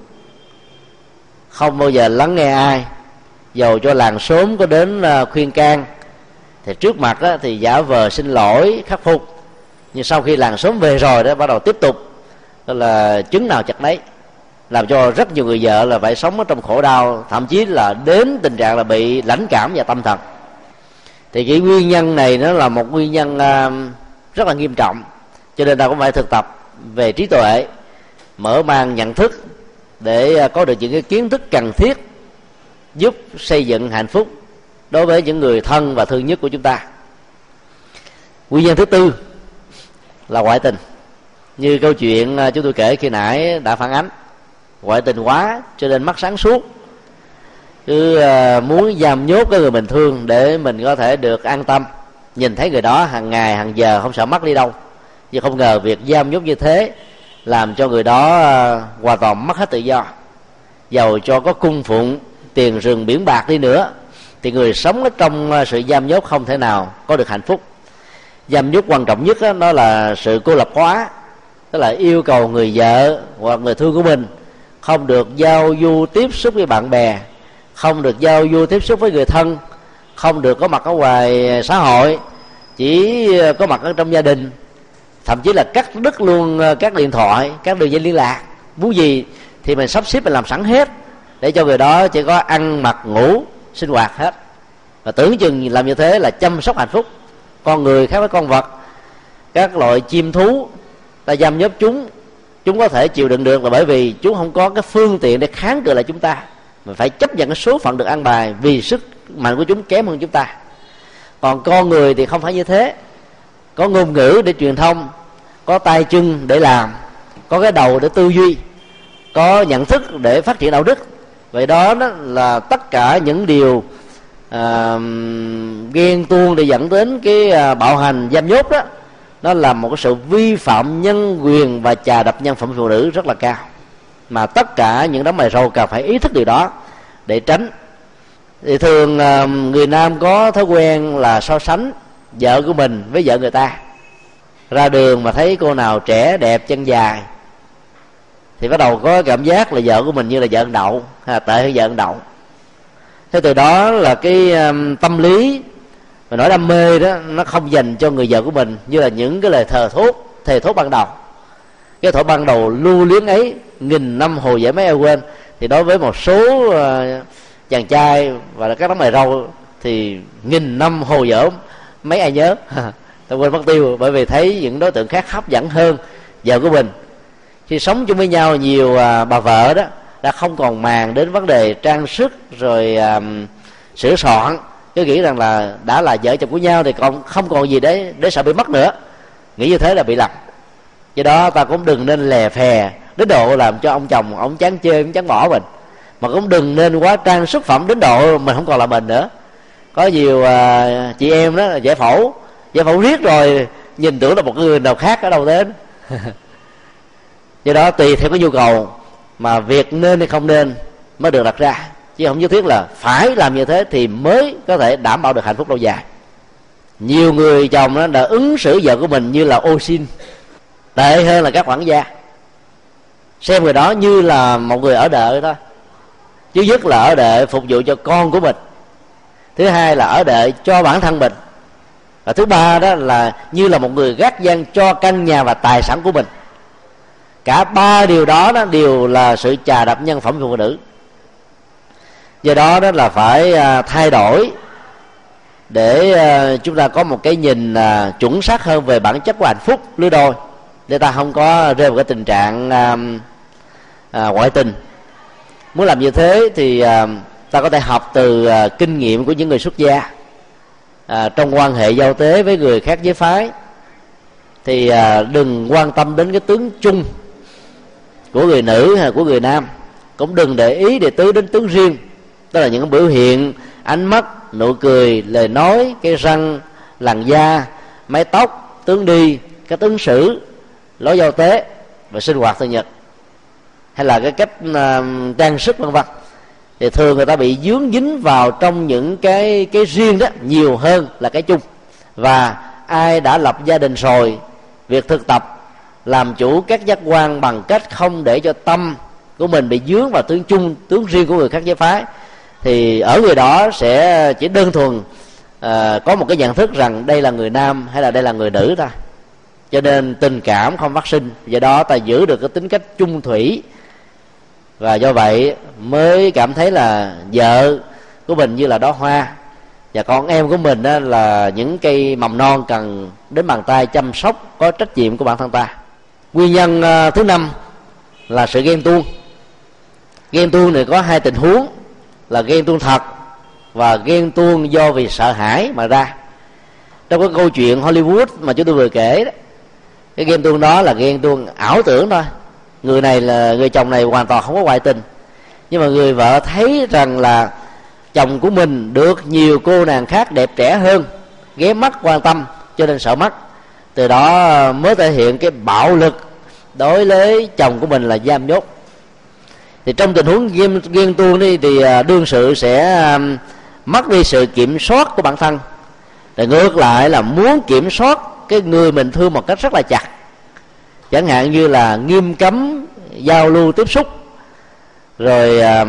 không bao giờ lắng nghe ai dầu cho làng sớm có đến khuyên can thì trước mặt đó, thì giả vờ xin lỗi khắc phục. Nhưng sau khi làng sớm về rồi đó bắt đầu tiếp tục. Đó là chứng nào chặt đấy làm cho rất nhiều người vợ là phải sống ở trong khổ đau thậm chí là đến tình trạng là bị lãnh cảm và tâm thần. Thì cái nguyên nhân này nó là một nguyên nhân à, rất là nghiêm trọng. Cho nên ta cũng phải thực tập về trí tuệ mở mang nhận thức để à, có được những cái kiến thức cần thiết giúp xây dựng hạnh phúc đối với những người thân và thương nhất của chúng ta. Nguyên nhân thứ tư là ngoại tình. Như câu chuyện à, chúng tôi kể khi nãy đã phản ánh. Ngoại tình quá cho nên mắt sáng suốt. Cứ à, muốn giam nhốt cái người mình thương để mình có thể được an tâm. Nhìn thấy người đó hàng ngày, hàng giờ không sợ mất đi đâu. Nhưng không ngờ việc giam nhốt như thế làm cho người đó à, hoàn toàn mất hết tự do. Giàu cho có cung phụng, tiền rừng biển bạc đi nữa thì người sống ở trong ờ, sự giam nhốt không thể nào có được hạnh phúc. Giam nhốt quan trọng nhất đó, đó là sự cô lập hóa tức là yêu cầu người vợ hoặc người thương của mình không được giao du tiếp xúc với bạn bè không được giao du tiếp xúc với người thân không được có mặt ở ngoài xã hội chỉ ờ, có mặt ở trong gia đình. Thậm chí là cắt đứt luôn ờ, các điện thoại các đường dây liên lạc. Muốn gì thì mình sắp xếp mình làm sẵn hết để cho người đó chỉ có ăn mặc ngủ sinh hoạt hết. Và tưởng chừng làm như thế là chăm sóc hạnh phúc. Con người khác với con vật, các loại chim thú, ta giam nhốt chúng chúng có thể chịu đựng được là bởi vì chúng không có cái phương tiện để kháng cự lại chúng ta. Mà phải chấp nhận cái số phận được ăn bài vì sức mạnh của chúng kém hơn chúng ta. Còn con người thì không phải như thế. Có ngôn ngữ để truyền thông, có tay chân để làm, có cái đầu để tư duy, có nhận thức để phát triển đạo đức vậy đó, đó là tất cả những điều à, ghen tuông để dẫn đến cái à, bạo hành giam nhốt đó. Nó là một cái sự vi phạm nhân quyền và chà đập nhân phẩm phụ nữ rất là cao. Mà tất cả những đám mày râu cần phải ý thức điều đó để tránh. Thì thường à, người nam có thói quen là so sánh vợ của mình với vợ người ta. Ra đường mà thấy cô nào trẻ đẹp chân dài thì bắt đầu có cảm giác là vợ của mình như là vợ đậu hay là tệ hơn vợ đậu thế từ đó là cái um, tâm lý và nỗi đam mê đó nó không dành cho người vợ của mình như là những cái lời thờ thốt thề thốt ban đầu. Cái thổi ban đầu lưu luyến ấy nghìn năm hồ dễ mấy ai quên. Thì đối với một số uh, chàng trai và các đám mày râu thì nghìn năm hồ dở mấy ai nhớ? Tôi quên mất tiêu bởi vì thấy những đối tượng khác hấp dẫn hơn vợ của mình khi sống chung với nhau nhiều à, bà vợ đó đã không còn màng đến vấn đề trang sức rồi à, sửa soạn. Cứ nghĩ rằng là đã là vợ chồng của nhau thì còn không còn gì để để sợ bị mất nữa. Nghĩ như thế là bị lầm. Do đó ta cũng đừng nên lè phè đến độ làm cho ông chồng ông chán chơi ông chán bỏ mình. Mà cũng đừng nên quá trang sức phẩm đến độ mình không còn là mình nữa. Có nhiều à, chị em đó là giải phẫu giải phẫu riết rồi nhìn tưởng là một người nào khác ở đâu đến. do đó tùy theo cái nhu cầu mà việc nên hay không nên mới được đặt ra. Chứ không nhất thiết là phải làm như thế thì mới có thể đảm bảo được hạnh phúc lâu dài. Nhiều người chồng đó đã ứng xử vợ của mình như là ô xin, tệ hơn là các quản gia. Xem người đó như là một người ở đợi thôi. Chứ nhất là ở đợi phục vụ cho con của mình. Thứ hai là ở đợi cho bản thân mình. Và thứ ba đó là như là một người gác gian cho căn nhà và tài sản của mình cả ba điều đó đó đều là sự trà đập nhân phẩm phụ nữ. Do đó đó là phải à, thay đổi để à, chúng ta có một cái nhìn à, chuẩn xác hơn về bản chất của hạnh phúc lứa đôi. Để ta không có rơi vào cái tình trạng ngoại tình. Muốn làm như thế thì ta có thể học từ kinh nghiệm của những người xuất gia à, trong quan hệ giao tế với người khác giới phái. Thì à, đừng quan tâm đến cái tướng chung của người nữ hay của người nam cũng đừng để ý để tứ đến tướng riêng. Đó là những biểu hiện ánh mắt nụ cười lời nói cái răng làn da mái tóc tướng đi cái tướng xử lối giao tế và sinh hoạt thường nhật. Hay là cái cách uh, trang sức vân vân. Thì thường người ta bị dướng dính vào trong những cái cái riêng đó nhiều hơn là cái chung. Và ai đã lập gia đình rồi việc thực tập làm chủ các giác quan bằng cách không để cho tâm của mình bị dướng vào tướng chung tướng riêng của người khác giới phái. Thì ở người đó sẽ chỉ đơn thuần à, có một cái nhận thức rằng đây là người nam hay là đây là người nữ ta, cho nên tình cảm không phát sinh. Do đó ta giữ được cái tính cách chung thủy. Và do vậy mới cảm thấy là vợ của mình như là đó hoa. Và con em của mình là những cây mầm non cần đến bàn tay chăm sóc có trách nhiệm của bản thân ta nguyên nhân uh, thứ năm là sự ghen tuông. Ghen tuông này có hai tình huống là ghen tuông thật và ghen tuông do vì sợ hãi mà ra. Trong cái câu chuyện Hollywood mà chúng tôi vừa kể đó cái ghen tuông đó là ghen tuông ảo tưởng thôi. Người này là người chồng này hoàn toàn không có ngoại tình. Nhưng mà người vợ thấy rằng là chồng của mình được nhiều cô nàng khác đẹp trẻ hơn ghé mắt quan tâm cho nên sợ mắt từ đó mới thể hiện cái bạo lực đối với chồng của mình là giam nhốt. Thì trong tình huống ghen, ghen tuông đi thì à, đương sự sẽ à, mất đi sự kiểm soát của bản thân. Rồi ngược lại là muốn kiểm soát cái người mình thương một cách rất là chặt. Chẳng hạn như là nghiêm cấm giao lưu tiếp xúc. Rồi à,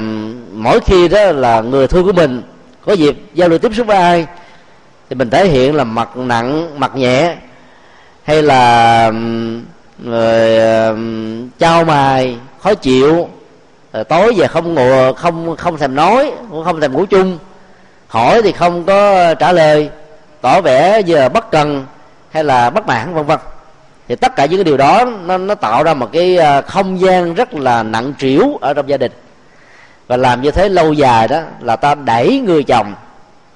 mỗi khi đó là người thương của mình có dịp giao lưu tiếp xúc với ai thì mình thể hiện là mặt nặng mặt nhẹ hay là rồi trao mài khó chịu rồi tối về không ngồi không không thèm nói cũng không thèm ngủ chung. Hỏi thì không có trả lời tỏ vẻ giờ bất cần hay là bất mãn vân vân. Thì tất cả những cái điều đó nó, nó tạo ra một cái ờ, không gian rất là nặng trĩu ở trong gia đình. Và làm như thế lâu dài đó là ta đẩy người chồng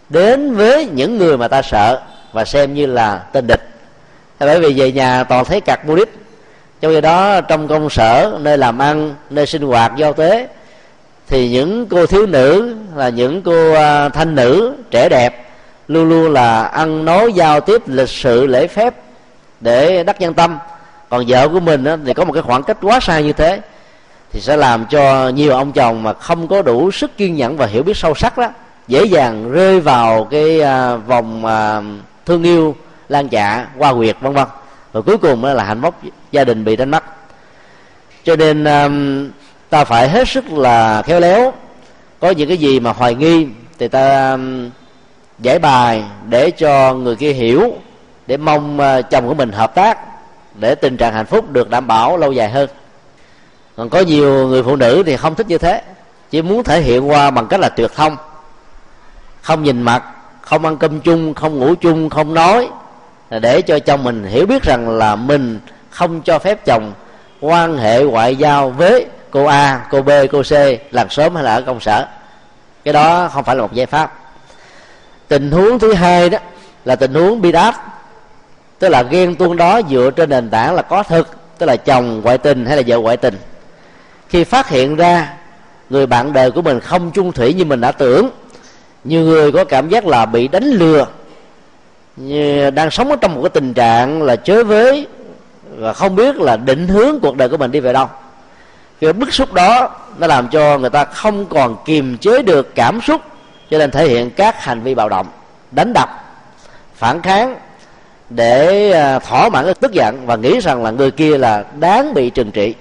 đến với những người mà ta sợ và xem như là tên địch bởi vì về nhà toàn thấy cặc mô trong khi đó, trong công sở, nơi làm ăn, nơi sinh hoạt giao tế thì những cô thiếu nữ là những cô à, thanh nữ, trẻ đẹp, luôn luôn là ăn nói giao tiếp lịch sự lễ phép để đắc nhân tâm. Còn vợ của mình thì có một cái khoảng cách quá xa như thế, thì sẽ làm cho nhiều ông chồng mà không có đủ sức kiên nhẫn và hiểu biết sâu sắc đó, dễ dàng rơi vào cái à, vòng à, thương yêu lan dạ qua quyệt, vân vân. Và cuối cùng đó là hạnh phúc gia đình bị đánh mất. Cho nên um, ta phải hết sức là khéo léo. Có những cái gì mà hoài nghi thì ta um, giải bài để cho người kia hiểu, để mong uh, chồng của mình hợp tác, để tình trạng hạnh phúc được đảm bảo lâu dài hơn. Còn có nhiều người phụ nữ thì không thích như thế, chỉ muốn thể hiện qua bằng cách là tuyệt thông không nhìn mặt, không ăn cơm chung, không ngủ chung, không nói để cho chồng mình hiểu biết rằng là mình không cho phép chồng quan hệ ngoại giao với cô A, cô B, cô C làm sớm hay là ở công sở. Cái đó không phải là một giải pháp. Tình huống thứ hai đó là tình huống bi đát tức là ghen tuông đó dựa trên nền tảng là có thực tức là chồng ngoại tình hay là vợ ngoại tình. Khi phát hiện ra người bạn đời của mình không chung thủy như mình đã tưởng nhiều người có cảm giác là bị đánh lừa đang sống ở trong một cái tình trạng là chới với và không biết là định hướng cuộc đời của mình đi về đâu. Cái bức xúc đó nó làm cho người ta không còn kiềm chế được cảm xúc, cho nên thể hiện các hành vi bạo động, đánh đập, phản kháng để à, thỏa mãn cái tức giận và nghĩ rằng là người kia là đáng bị trừng trị.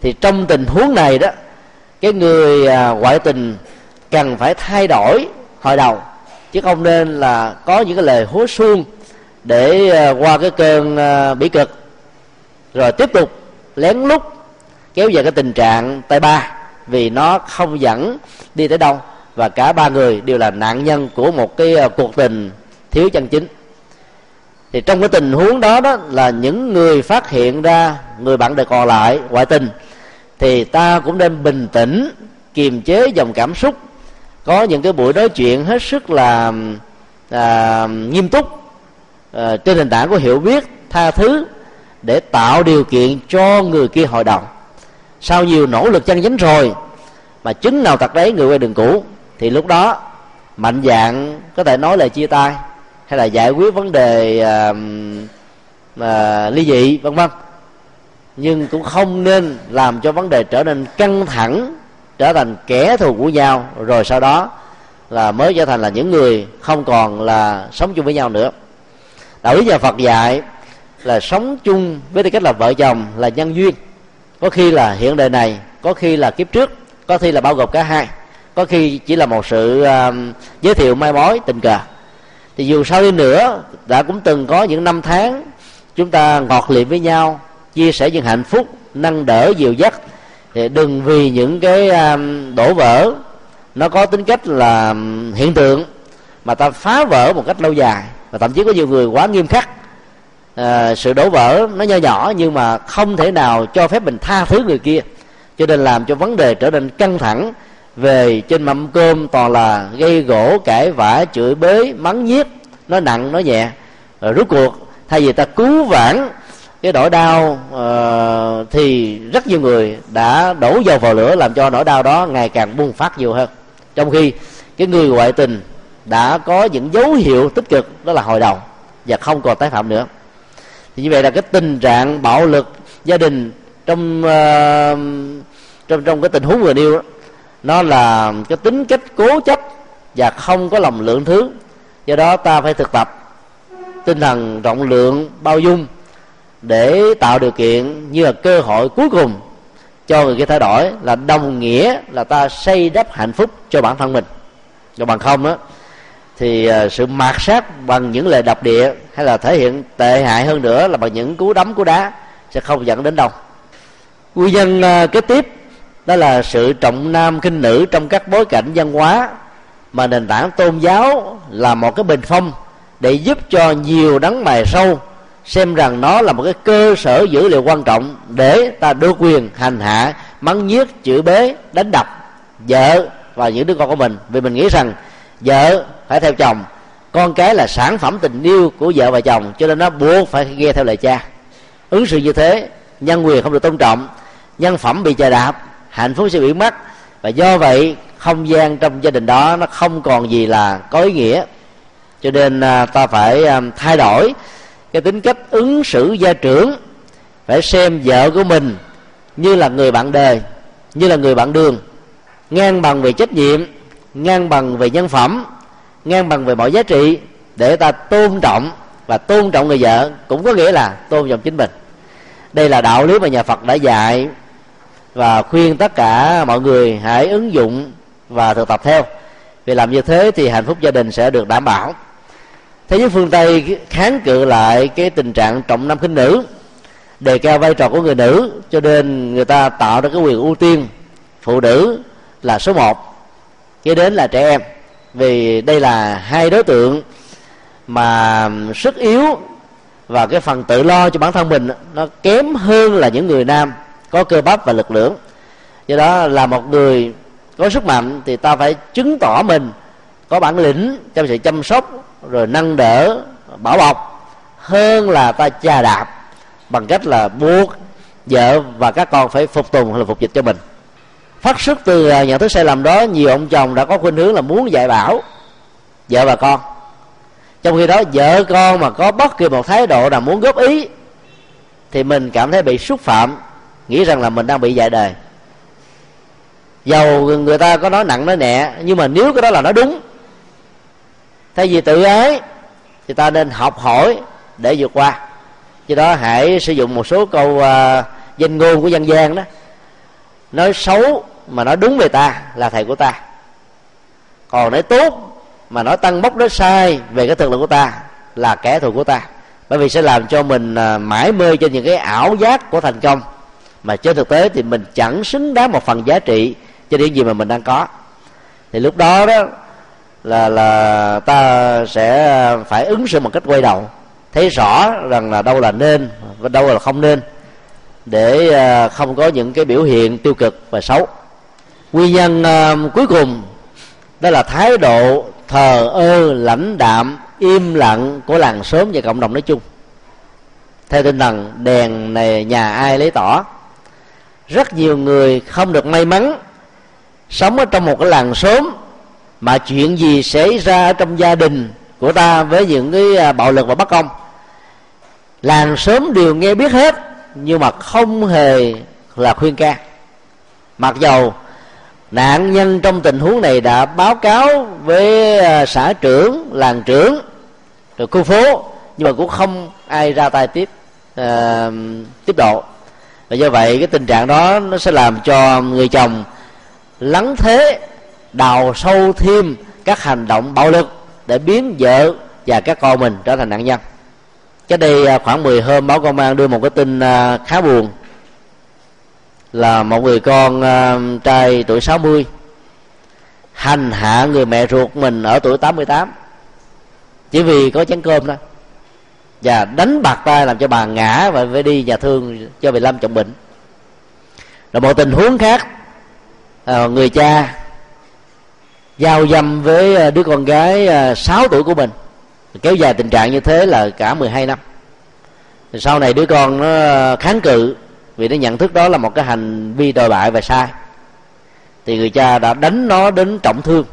Thì trong tình huống này đó, cái người à, ngoại tình cần phải thay đổi hồi đầu chứ không nên là có những cái lời hối suông để ờ, qua cái cơn ờ, bỉ cực. Rồi tiếp tục, lén lút kéo dài cái tình trạng tay ba vì nó không dẫn đi tới đâu và cả ba người đều là nạn nhân của một cái ờ, cuộc tình thiếu chân chính. Thì trong cái tình huống đó đó là những người phát hiện ra người bạn đời còn lại ngoại tình thì ta cũng nên bình tĩnh, kiềm chế dòng cảm xúc có những cái buổi nói chuyện hết sức là à, nghiêm túc à, trên nền tảng của hiểu biết tha thứ để tạo điều kiện cho người kia hội đồng. Sau nhiều nỗ lực chân chính rồi mà chứng nào thật đấy người quay đường cũ thì lúc đó mạnh dạng có thể nói là chia tay hay là giải quyết vấn đề à, à, ly dị vân vân. Nhưng cũng không nên làm cho vấn đề trở nên căng thẳng trở thành kẻ thù của nhau rồi sau đó là mới trở thành là những người không còn là sống chung với nhau nữa. Đạo lý nhà phật dạy là sống chung với tư cách là vợ chồng là nhân duyên. Có khi là hiện đời này có khi là kiếp trước có khi là bao gồm cả hai. Có khi chỉ là một sự uh, giới thiệu mai mối tình cờ. Thì dù sao đi nữa đã cũng từng có những năm tháng chúng ta ngọt liệm với nhau chia sẻ những hạnh phúc nâng đỡ dìu dắt thì đừng vì những cái um, đổ vỡ nó có tính cách là um, hiện tượng mà ta phá vỡ một cách lâu dài. Và thậm chí có nhiều người quá nghiêm khắc à, sự đổ vỡ nó nho nhỏ nhưng mà không thể nào cho phép mình tha thứ người kia. Cho nên làm cho vấn đề trở nên căng thẳng về trên mâm cơm toàn là gây gỗ cãi vã chửi bới mắng nhiếc nó nặng nó nhẹ. Rồi rút cuộc thay vì ta cứu vãn cái nỗi đau uh, thì rất nhiều người đã đổ dầu vào lửa làm cho nỗi đau đó ngày càng bùng phát nhiều hơn. Trong khi cái người ngoại tình đã có những dấu hiệu tích cực đó là hồi đầu và không còn tái phạm nữa. Thì như vậy là cái tình trạng bạo lực gia đình trong uh, trong trong cái tình huống vừa nêu đó nó là cái tính cách cố chấp và không có lòng lượng thứ. Do đó ta phải thực tập tinh thần rộng lượng bao dung để tạo điều kiện như là cơ hội cuối cùng cho người kia thay đổi, là đồng nghĩa là ta xây đắp hạnh phúc cho bản thân mình. Còn bằng không á, thì à, sự mạt sát bằng những lời độc địa hay là thể hiện tệ hại hơn nữa là bằng những cú đấm cú đá sẽ không dẫn đến đâu nguyên nhân à, kế tiếp, đó là sự trọng nam khinh nữ trong các bối cảnh văn hóa mà nền tảng tôn giáo là một cái bình phong để giúp cho nhiều đấng mài sâu xem rằng nó là một cái cơ sở dữ liệu quan trọng để ta đưa quyền hành hạ, mắng nhiếc, chửi bế, đánh đập vợ và những đứa con của mình. Vì mình nghĩ rằng vợ phải theo chồng, con cái là sản phẩm tình yêu của vợ và chồng, cho nên nó buộc phải nghe theo lời cha. Ứng xử như thế, nhân quyền không được tôn trọng, nhân phẩm bị chà đạp, hạnh phúc sẽ bị mất. Và do vậy, không gian trong gia đình đó nó không còn gì là có ý nghĩa. Cho nên à, ta phải à, thay đổi cái tính cách ứng xử gia trưởng phải xem vợ của mình như là người bạn đời, như là người bạn đường. Ngang bằng về trách nhiệm, ngang bằng về nhân phẩm, ngang bằng về mọi giá trị để ta tôn trọng và tôn trọng người vợ cũng có nghĩa là tôn trọng chính mình. Đây là đạo lý mà nhà phật đã dạy và khuyên tất cả mọi người hãy ứng dụng và thực tập theo. Vì làm như thế thì hạnh phúc gia đình sẽ được đảm bảo thế giới phương tây kháng cự lại cái tình trạng trọng nam khinh nữ, đề cao vai trò của người nữ, cho nên người ta tạo ra cái quyền ưu tiên phụ nữ là số một, kế đến là trẻ em. Vì đây là hai đối tượng mà sức yếu và cái phần tự lo cho bản thân mình, nó kém hơn là những người nam có cơ bắp và lực lượng do đó là một người có sức mạnh thì ta phải chứng tỏ mình có bản lĩnh trong sự chăm sóc rồi nâng đỡ, bảo bọc, hơn là ta chà đạp bằng cách là buộc vợ và các con phải phục tùng hay là phục dịch cho mình. Phát xuất từ à, nhận thức sai lầm đó, nhiều ông chồng đã có khuynh hướng là muốn dạy bảo vợ và con. Trong khi đó, vợ con mà có bất kỳ một thái độ nào muốn góp ý, thì mình cảm thấy bị xúc phạm, nghĩ rằng là mình đang bị dạy đời. Dầu người ta có nói nặng nói nhẹ, nhưng mà nếu cái đó là nói đúng thay vì tự ái thì ta nên học hỏi để vượt qua. Do đó hãy sử dụng một số câu uh, danh ngôn của dân gian đó. Nói xấu mà nói đúng về ta là thầy của ta. Còn nói tốt mà nói tăng bốc nói sai về cái thực lực của ta là kẻ thù của ta. Bởi vì sẽ làm cho mình uh, mãi mê trên những cái ảo giác của thành công. Mà trên thực tế thì mình chẳng xứng đáng một phần giá trị cho những gì mà mình đang có. Thì lúc đó đó là là ta sẽ phải ứng xử một cách quay đầu. Thấy rõ rằng là đâu là nên và đâu là không nên để à, không có những cái biểu hiện tiêu cực và xấu. Nguyên nhân uh, cuối cùng đó là thái độ thờ ơ lãnh đạm im lặng của làng sớm và cộng đồng nói chung. Theo tinh thần đèn này nhà ai lấy tỏ? Rất nhiều người không được may mắn sống ở trong một cái làng sớm mà chuyện gì xảy ra trong gia đình của ta với những cái à, bạo lực và bất công làng sớm đều nghe biết hết nhưng mà không hề là khuyên can. Mặc dầu nạn nhân trong tình huống này đã báo cáo với à, xã trưởng làng trưởng rồi khu phố nhưng mà cũng không ai ra tay tiếp uh, tiếp độ. Và do vậy cái tình trạng đó nó sẽ làm cho người chồng lắng thế đào sâu thêm các hành động bạo lực để biến vợ và các con mình trở thành nạn nhân. Cái đây à, khoảng 10 hôm, báo công an đưa một cái tin à, khá buồn. Là một người con à, trai tuổi 60 hành hạ người mẹ ruột mình ở tuổi 88 chỉ vì có chén cơm thôi. Và đánh bạc tay làm cho bà ngã và phải đi nhà thương cho bị lâm trọng bệnh. Rồi một tình huống khác. Người cha giao dâm với ờ, đứa con gái ờ, 6 tuổi của mình. Kéo dài tình trạng như thế là cả 12 năm. Sau này đứa con nó ờ, kháng cự vì nó nhận thức đó là một cái hành vi đồi bại và sai. Thì người cha đã đánh nó đến trọng thương.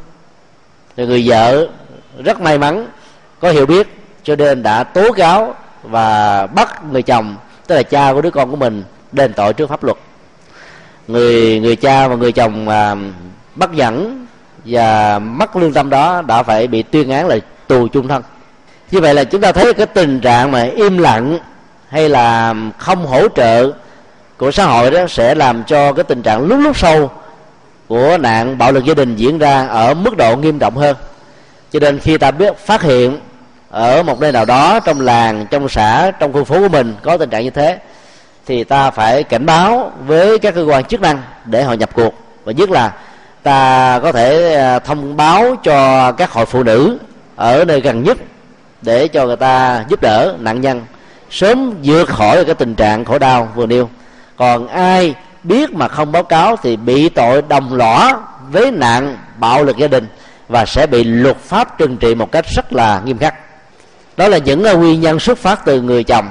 Thì người vợ rất may mắn có hiểu biết cho nên đã tố cáo và bắt người chồng tức là cha của đứa con của mình đền tội trước pháp luật. Người người cha và người chồng à, bắt dẫn và mất lương tâm đó đã phải bị tuyên án là tù chung thân. Như vậy là chúng ta thấy cái tình trạng mà im lặng hay là không hỗ trợ của xã hội đó sẽ làm cho cái tình trạng lúc lúc sâu của nạn bạo lực gia đình diễn ra ở mức độ nghiêm trọng hơn. Cho nên khi ta biết phát hiện ở một nơi nào đó trong làng, trong xã, trong khu phố của mình có tình trạng như thế, thì ta phải cảnh báo với các cơ quan chức năng để họ nhập cuộc. Và nhất là ta có thể à, thông báo cho các hội phụ nữ ở nơi gần nhất để cho người ta giúp đỡ nạn nhân, sớm vượt khỏi cái tình trạng khổ đau vừa nêu. Còn ai biết mà không báo cáo thì bị tội đồng lõa với nạn bạo lực gia đình và sẽ bị luật pháp trừng trị một cách rất là nghiêm khắc. Đó là những à, nguyên nhân xuất phát từ người chồng.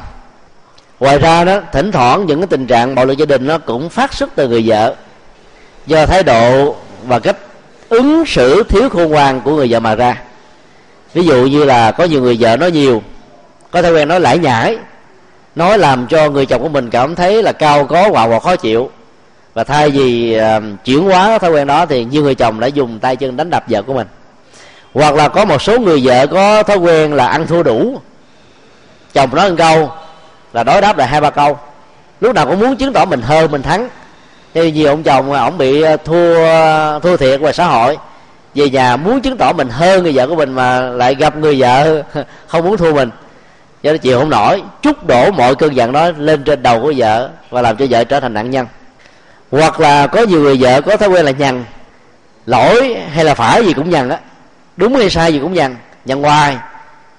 Ngoài ra đó, thỉnh thoảng những cái tình trạng bạo lực gia đình nó cũng phát xuất từ người vợ. Do thái độ và cách ứng xử thiếu khôn ngoan của người vợ mà ra. Ví dụ như là có nhiều người vợ nói nhiều có thói quen nói lải nhải nói làm cho người chồng của mình cảm thấy là cao có hoặc hoặc khó chịu. Và thay vì uh, chuyển hóa thói quen đó thì nhiều người chồng đã dùng tay chân đánh đập vợ của mình. Hoặc là có một số người vợ có thói quen là ăn thua đủ. Chồng nói một câu là đối đáp lại hai ba câu. Lúc nào cũng muốn chứng tỏ mình hơn mình thắng thì nhiều ông chồng ổng bị ờ, thua thua thiệt ngoài xã hội. Về nhà muốn chứng tỏ mình hơn người vợ của mình mà lại gặp người vợ không muốn thua mình. Do đó chịu không nổi, chút đổ mọi cơn giận đó lên trên đầu của vợ và làm cho vợ trở thành nạn nhân. Hoặc là có nhiều người vợ có thói quen là nhằn, lỗi hay là phải gì cũng nhằn á. Đúng hay sai gì cũng nhằn nhằn hoài,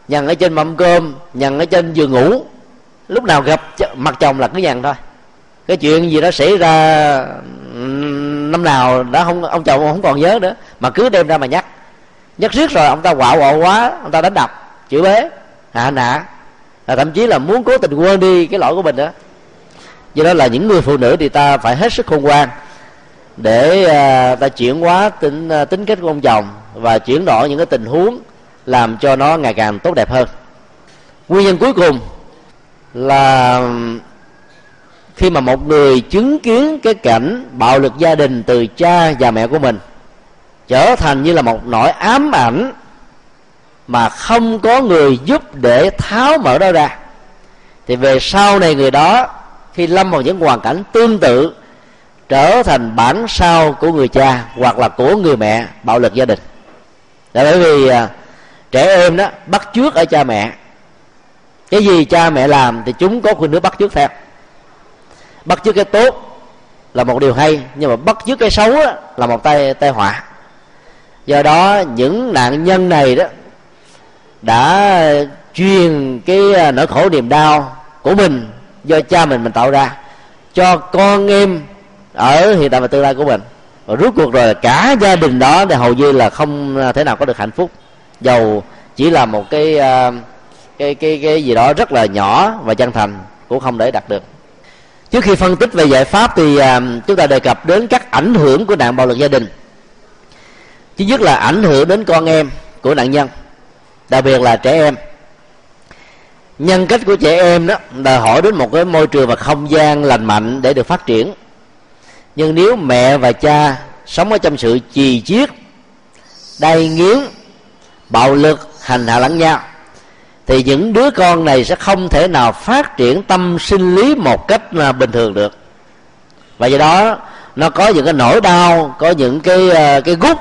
nhằn ở trên mâm cơm, nhằn ở trên giường ngủ. Lúc nào gặp mặt chồng là cứ nhằn thôi cái chuyện gì đó xảy ra năm nào đã không ông chồng không còn nhớ nữa. Mà cứ đem ra mà nhắc. Nhắc riết rồi ông ta quạo quạo quá ông ta đánh đập chửi bế hạ nạ. Là thậm chí là muốn cố tình quên đi cái lỗi của mình đó. Do đó là những người phụ nữ thì ta phải hết sức khôn ngoan để à, ta chuyển hóa tính à, tính cách của ông chồng và chuyển đổi những cái tình huống làm cho nó ngày càng tốt đẹp hơn. Nguyên nhân cuối cùng là khi mà một người chứng kiến cái cảnh bạo lực gia đình từ cha và mẹ của mình trở thành như là một nỗi ám ảnh mà không có người giúp để tháo mở đó ra. Thì về sau này người đó khi lâm vào những hoàn cảnh tương tự trở thành bản sao của người cha hoặc là của người mẹ bạo lực gia đình. Là bởi vì à, trẻ em đó bắt chước ở cha mẹ. Cái gì cha mẹ làm thì chúng có khuynh hướng bắt chước theo bắt chước cái tốt là một điều hay nhưng mà bắt chước cái xấu đó, là một tai tai họa. Do đó những nạn nhân này đó đã truyền cái à, nỗi khổ niềm đau của mình do cha mình mình tạo ra cho con em ở hiện tại và tương lai của mình. Và rốt cuộc rồi cả gia đình đó thì hầu như là không à, thể nào có được hạnh phúc. Dầu chỉ là một cái à, cái cái cái gì đó rất là nhỏ và chân thành cũng không để đạt được trước khi phân tích về giải pháp thì à, chúng ta đề cập đến các ảnh hưởng của nạn bạo lực gia đình. Thứ nhất là ảnh hưởng đến con em của nạn nhân, đặc biệt là trẻ em. Nhân cách của trẻ em đó đòi hỏi đến một cái môi trường và không gian lành mạnh để được phát triển. Nhưng nếu mẹ và cha sống ở trong sự trì chiết, đay nghiến, bạo lực, hành hạ lẫn nhau thì những đứa con này sẽ không thể nào phát triển tâm sinh lý một cách bình thường được. Và do đó, nó có những cái nỗi đau, có những cái ờ, cái gút,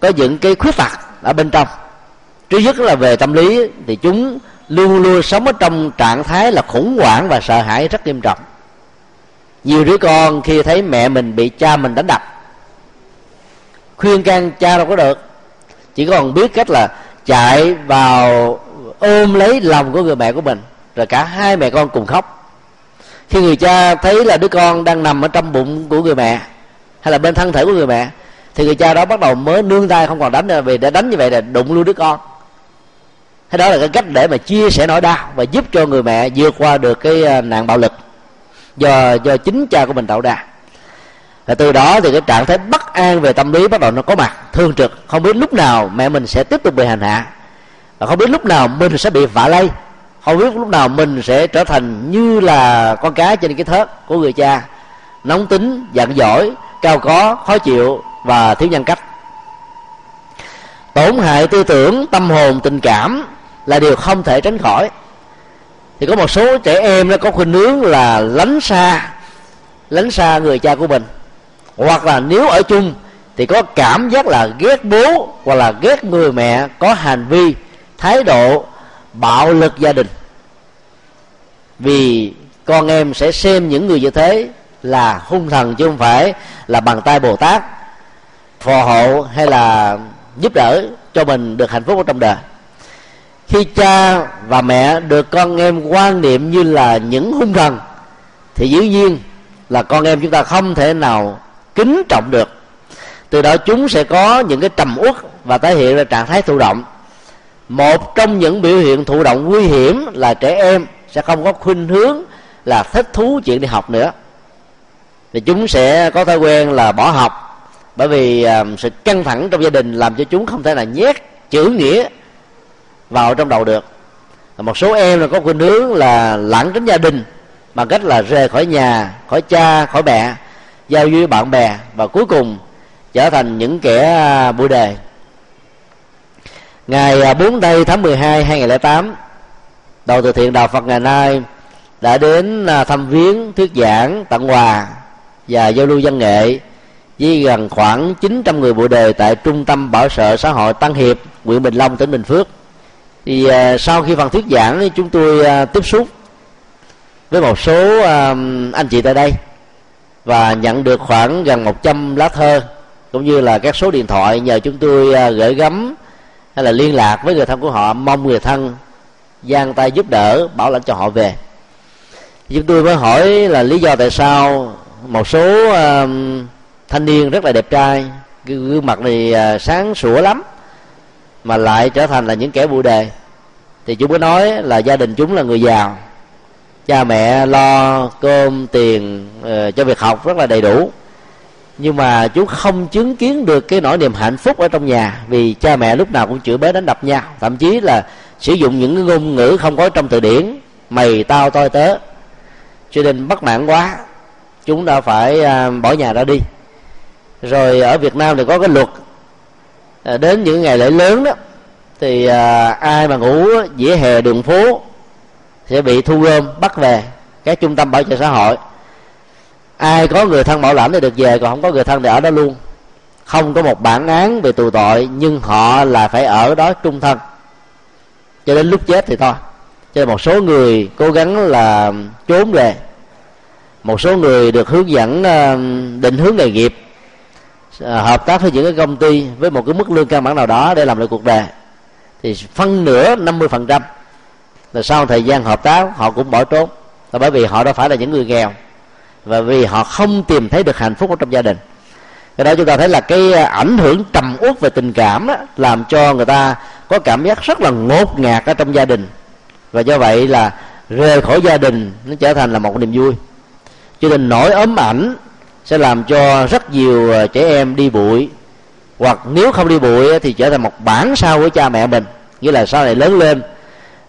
có những cái khuyết tật ở bên trong. Trước nhất là về tâm lý, thì chúng luôn luôn sống ở trong trạng thái là khủng hoảng và sợ hãi rất nghiêm trọng. Nhiều đứa con khi thấy mẹ mình bị cha mình đánh đập, khuyên can cha đâu có được. Chỉ còn biết cách là chạy vào ôm lấy lòng của người mẹ của mình, rồi cả hai mẹ con cùng khóc. Khi người cha thấy là đứa con đang nằm ở trong bụng của người mẹ, hay là bên thân thể của người mẹ, thì người cha đó bắt đầu mới nương tay, không còn đánh nữa, vì đã đánh như vậy là đụng luôn đứa con. Thế đó là cái cách để mà chia sẻ nỗi đau và giúp cho người mẹ vượt qua được cái à, nạn bạo lực do do chính cha của mình tạo ra. Và từ đó thì cái trạng thái bất an về tâm lý bắt đầu nó có mặt, thương trực. Không biết lúc nào mẹ mình sẽ tiếp tục bị hành hạ và không biết lúc nào mình sẽ bị vạ lây. Không biết lúc nào mình sẽ trở thành như là con cá trên cái thớt của người cha. Nóng tính, giận dỗi, cao có, khó chịu và thiếu nhân cách. Tổn hại tư tưởng, tâm hồn, tình cảm là điều không thể tránh khỏi. Thì có một số trẻ em nó có khuynh hướng là lánh xa lánh xa người cha của mình. Hoặc là nếu ở chung thì có cảm giác là ghét bố hoặc là ghét người mẹ có hành vi thái độ bạo lực gia đình. Vì con em sẽ xem những người như thế là hung thần chứ không phải là bàn tay bồ tát, phò hộ hay là giúp đỡ cho mình được hạnh phúc ở trong đời. Khi cha và mẹ được con em quan niệm như là những hung thần, thì dĩ nhiên là con em chúng ta không thể nào kính trọng được. Từ đó chúng sẽ có những cái trầm uất và thể hiện ra trạng thái thụ động một trong những biểu hiện thụ động nguy hiểm là trẻ em sẽ không có khuynh hướng là thích thú chuyện đi học nữa. Thì chúng sẽ có thói quen là bỏ học bởi vì uh, sự căng thẳng trong gia đình làm cho chúng không thể là nhét chữ nghĩa vào trong đầu được. Một số em là có khuynh hướng là lãng tránh gia đình bằng cách là rời khỏi nhà khỏi cha khỏi mẹ giao du với bạn bè và cuối cùng trở thành những kẻ à, bụi đề ngày à, 4 tây tháng 12 2008 đầu từ thiện đạo Phật ngày nay đã đến à, thăm viếng thuyết giảng tặng quà và giao lưu văn nghệ với gần khoảng 900 người bộ đề tại trung tâm bảo trợ xã hội Tân Hiệp, huyện Bình Long, tỉnh Bình Phước. Thì à, sau khi phần thuyết giảng chúng tôi tiếp xúc với một số anh chị tại đây và nhận được khoảng gần 100 lá thơ cũng như là các số điện thoại nhờ chúng tôi gửi gắm hay là liên lạc với người thân của họ mong người thân giang tay giúp đỡ bảo lãnh cho họ về. Chúng tôi mới hỏi là lý do tại sao một số uh, thanh niên rất là đẹp trai gương mặt này uh, sáng sủa lắm mà lại trở thành là những kẻ bụi đề. Thì chúng mới nói là gia đình chúng là người giàu cha mẹ lo cơm tiền uh, cho việc học rất là đầy đủ nhưng mà chú không chứng kiến được cái nỗi niềm hạnh phúc ở trong nhà, vì cha mẹ lúc nào cũng chửi bới đánh đập nhau. Thậm chí là sử dụng những ngôn ngữ không có trong từ điển, mày tao tôi tớ. Cho nên bất mãn quá, chúng đã phải à, bỏ nhà ra đi. Rồi ở việt nam thì có cái luật à, đến những ngày lễ lớn đó, thì à, ai mà ngủ dĩa hè đường phố sẽ bị thu gom bắt về các trung tâm bảo trợ xã hội ai có người thân bảo lãnh thì được về, còn không có người thân thì ở đó luôn. Không có một bản án về tù tội, nhưng họ là phải ở đó trung thân. Cho đến lúc chết thì thôi. Cho nên một số người cố gắng là trốn về. Một số người được hướng dẫn um, định hướng nghề nghiệp à, hợp tác với những cái công ty với một cái mức lương căn bản nào đó để làm lại cuộc đời. Thì phân nửa 50% phần trăm. Là sau thời gian hợp tác, họ cũng bỏ trốn. Là bởi vì họ đã phải là những người nghèo và vì họ không tìm thấy được hạnh phúc ở trong gia đình. Cái đó chúng ta thấy là cái à, ảnh hưởng trầm uất về tình cảm đó, làm cho người ta có cảm giác rất là ngột ngạt ở trong gia đình. Và do vậy là rời khỏi gia đình nó trở thành là một niềm vui. Cho nên nỗi ấm ảnh sẽ làm cho rất nhiều à, trẻ em đi bụi. Hoặc nếu không đi bụi thì trở thành một bản sao của cha mẹ mình. Nghĩa là sau này lớn lên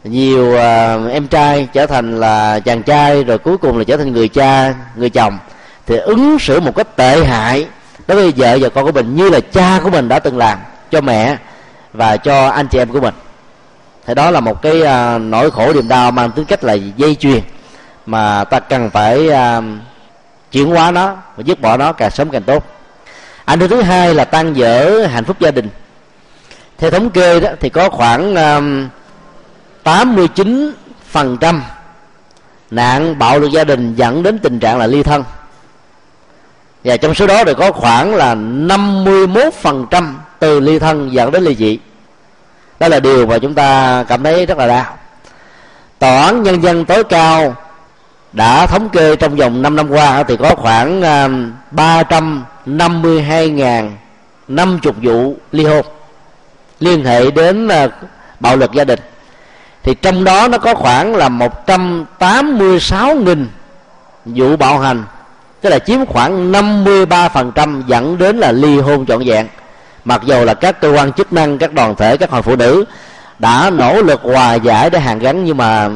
nhiều uh, em trai trở thành là chàng trai rồi cuối cùng là trở thành người cha người chồng. Thì ứng xử một cách tệ hại đối với vợ và con của mình như là cha của mình đã từng làm cho mẹ và cho anh chị em của mình. Thì đó là một cái uh, nỗi khổ niềm đau mang tính cách là dây chuyền mà ta cần phải uh, chuyển hóa nó và dứt bỏ nó càng sớm càng tốt. Ảnh hưởng thứ hai là tăng dở hạnh phúc gia đình. Theo thống kê đó thì có khoảng uh, 89% nạn bạo lực gia đình dẫn đến tình trạng là ly thân. Và trong số đó thì có khoảng là 51% từ ly thân dẫn đến ly dị. Đó là điều mà chúng ta cảm thấy rất là đau. Tòa án nhân dân tối cao đã thống kê trong vòng 5 năm qua thì có khoảng à, 352.050 vụ ly hôn liên hệ đến à, bạo lực gia đình thì trong đó nó có khoảng là 186.000 vụ bạo hành. Tức là chiếm khoảng 53% dẫn đến là ly hôn trọn vẹn. Mặc dù là các cơ quan chức năng, các đoàn thể, các hội phụ nữ đã nỗ lực hòa giải để hàn gắn, nhưng mà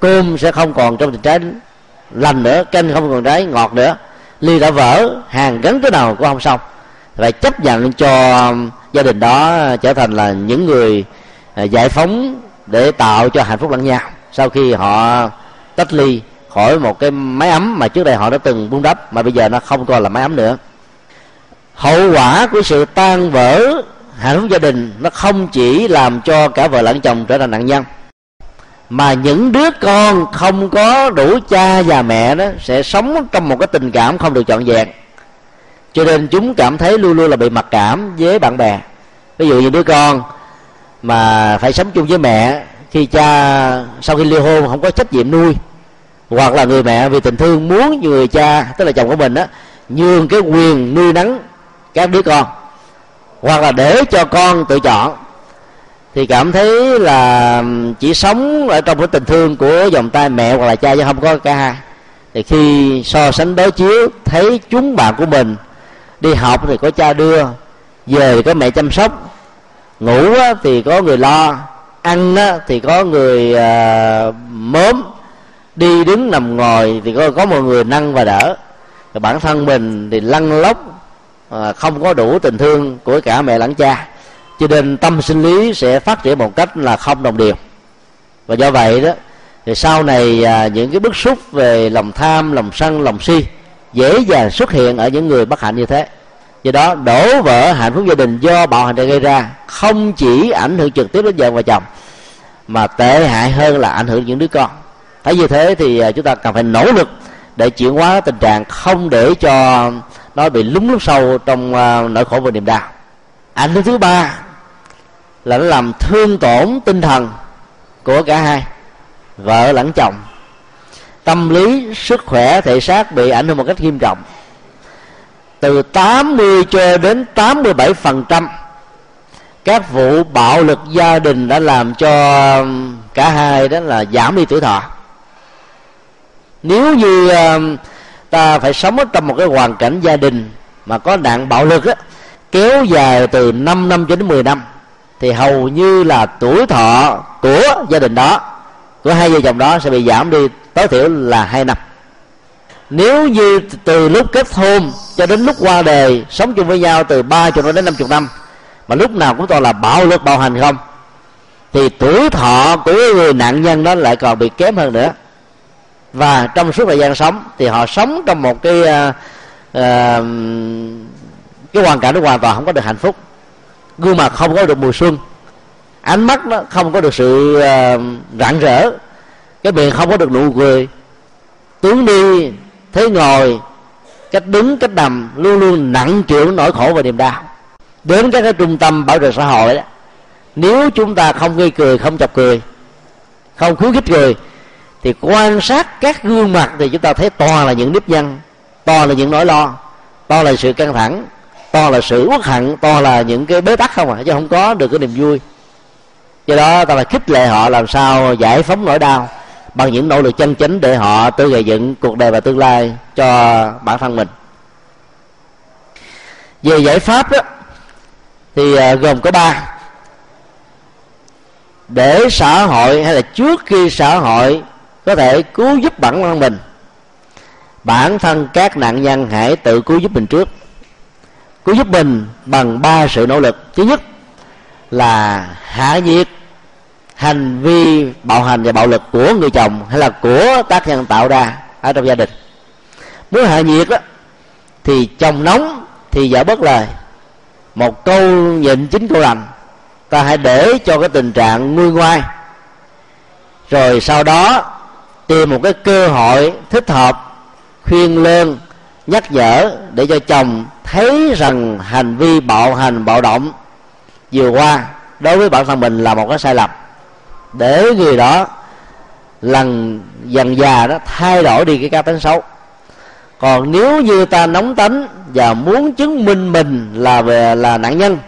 cơm sẽ không còn trong tình trạng lành nữa, canh không còn trái ngọt nữa. Ly đã vỡ hàng gắn cái nào cũng không xong. Phải chấp nhận cho gia đình đó trở thành là những người à, giải phóng để tạo cho hạnh phúc lẫn nhau. Sau khi họ tách ly khỏi một cái máy ấm mà trước đây họ đã từng buông đắp, mà bây giờ nó không còn là máy ấm nữa. Hậu quả của sự tan vỡ hạnh phúc gia đình nó không chỉ làm cho cả vợ lẫn chồng trở thành nạn nhân, mà những đứa con không có đủ cha và mẹ đó sẽ sống trong một cái tình cảm không được trọn vẹn. Cho nên chúng cảm thấy luôn luôn là bị mặc cảm với bạn bè. Ví dụ như đứa con mà phải sống chung với mẹ khi cha sau khi ly hôn không có trách nhiệm nuôi. Hoặc là người mẹ vì tình thương muốn người cha, tức là chồng của mình á, nhường cái quyền nuôi nấng các đứa con. Hoặc là để cho con tự chọn. Thì cảm thấy là chỉ sống ở trong cái tình thương của dòng tay mẹ hoặc là cha chứ không có cả hai. Thì khi so sánh đối chiếu, thấy chúng bạn của mình đi học thì có cha đưa, về thì có mẹ chăm sóc ngủ thì có người lo. Ăn thì có người à, mớm. Đi đứng nằm ngồi thì có có một người nâng và đỡ. Rồi bản thân mình thì lăn lóc à, không có đủ tình thương của cả mẹ lẫn cha. Cho nên tâm sinh lý sẽ phát triển một cách là không đồng đều. Và do vậy đó, thì sau này à, những cái bức xúc về lòng tham, lòng sân, lòng si dễ dàng xuất hiện ở những người bất hạnh như thế do đó, đổ vỡ hạnh phúc gia đình do bạo hành gây ra không chỉ ảnh hưởng trực tiếp đến vợ và chồng, mà tệ hại hơn là ảnh hưởng những đứa con. Thấy như thế thì à, chúng ta cần phải nỗ lực để chuyển hóa tình trạng không để cho nó bị lúng lúc sâu trong à, nỗi khổ và niềm đau. Ảnh hưởng thứ ba là nó làm thương tổn tinh thần của cả hai, vợ lẫn chồng. Tâm lý, sức khỏe, thể xác bị ảnh hưởng một cách nghiêm trọng từ 80 cho đến 87 phần trăm. Các vụ bạo lực gia đình đã làm cho um, cả hai đó là giảm đi tuổi thọ. Nếu như um, ta phải sống ở trong một cái hoàn cảnh gia đình mà có nạn bạo lực á, kéo dài từ 5 năm cho đến 10 năm, thì hầu như là tuổi thọ của gia đình đó, của hai vợ chồng đó sẽ bị giảm đi tối thiểu là hai năm nếu như từ lúc kết hôn cho đến lúc qua đời sống chung với nhau từ ba chục đến năm chục năm mà lúc nào cũng toàn là bạo lực bạo hành không? Thì tuổi thọ của người nạn nhân đó lại còn bị kém hơn nữa. Và trong suốt thời gian sống thì họ sống trong một cái uh, uh, cái hoàn cảnh nó hoàn toàn không có được hạnh phúc. Gương mặt không có được mùa xuân ánh mắt nó không có được sự uh, rạng rỡ. Cái miệng không có được nụ cười. Tướng đi thế ngồi, cách đứng, cách nằm, luôn luôn nặng chịu nỗi khổ và niềm đau. Đến các cái trung tâm bảo trợ xã hội đó, nếu chúng ta không gây cười, không chọc cười, không khuyến khích cười, thì quan sát các gương mặt thì chúng ta thấy to là những nếp nhăn, to là những nỗi lo, to là sự căng thẳng, to là sự uất hận, to là những cái bế tắc không à chứ không có được cái niềm vui. Do đó ta phải khích lệ họ làm sao giải phóng nỗi đau bằng những nỗ lực chân chính để họ tự gây dựng cuộc đời và tương lai cho bản thân mình. Về giải pháp đó, thì à, gồm có ba. Để xã hội hay là trước khi xã hội có thể cứu giúp bản thân mình, bản thân các nạn nhân hãy tự cứu giúp mình trước. Cứu giúp mình bằng ba sự nỗ lực. Thứ nhất là hạ nhiệt hành vi bạo hành và bạo lực của người chồng hay là của tác nhân tạo ra ở trong gia đình. Muốn hạ nhiệt đó, thì chồng nóng thì vợ bất lời. Một câu nhịn chính câu lành, ta hãy để cho cái tình trạng nguôi ngoai. Rồi sau đó, tìm một cái cơ hội thích hợp, khuyên lơn nhắc nhở để cho chồng thấy rằng hành vi bạo hành, bạo động vừa qua đối với bản thân mình là một cái sai lầm để người đó lần dần già đó thay đổi đi cái cá tính xấu. Còn nếu như ta nóng tính và muốn chứng minh mình là về, là nạn nhân,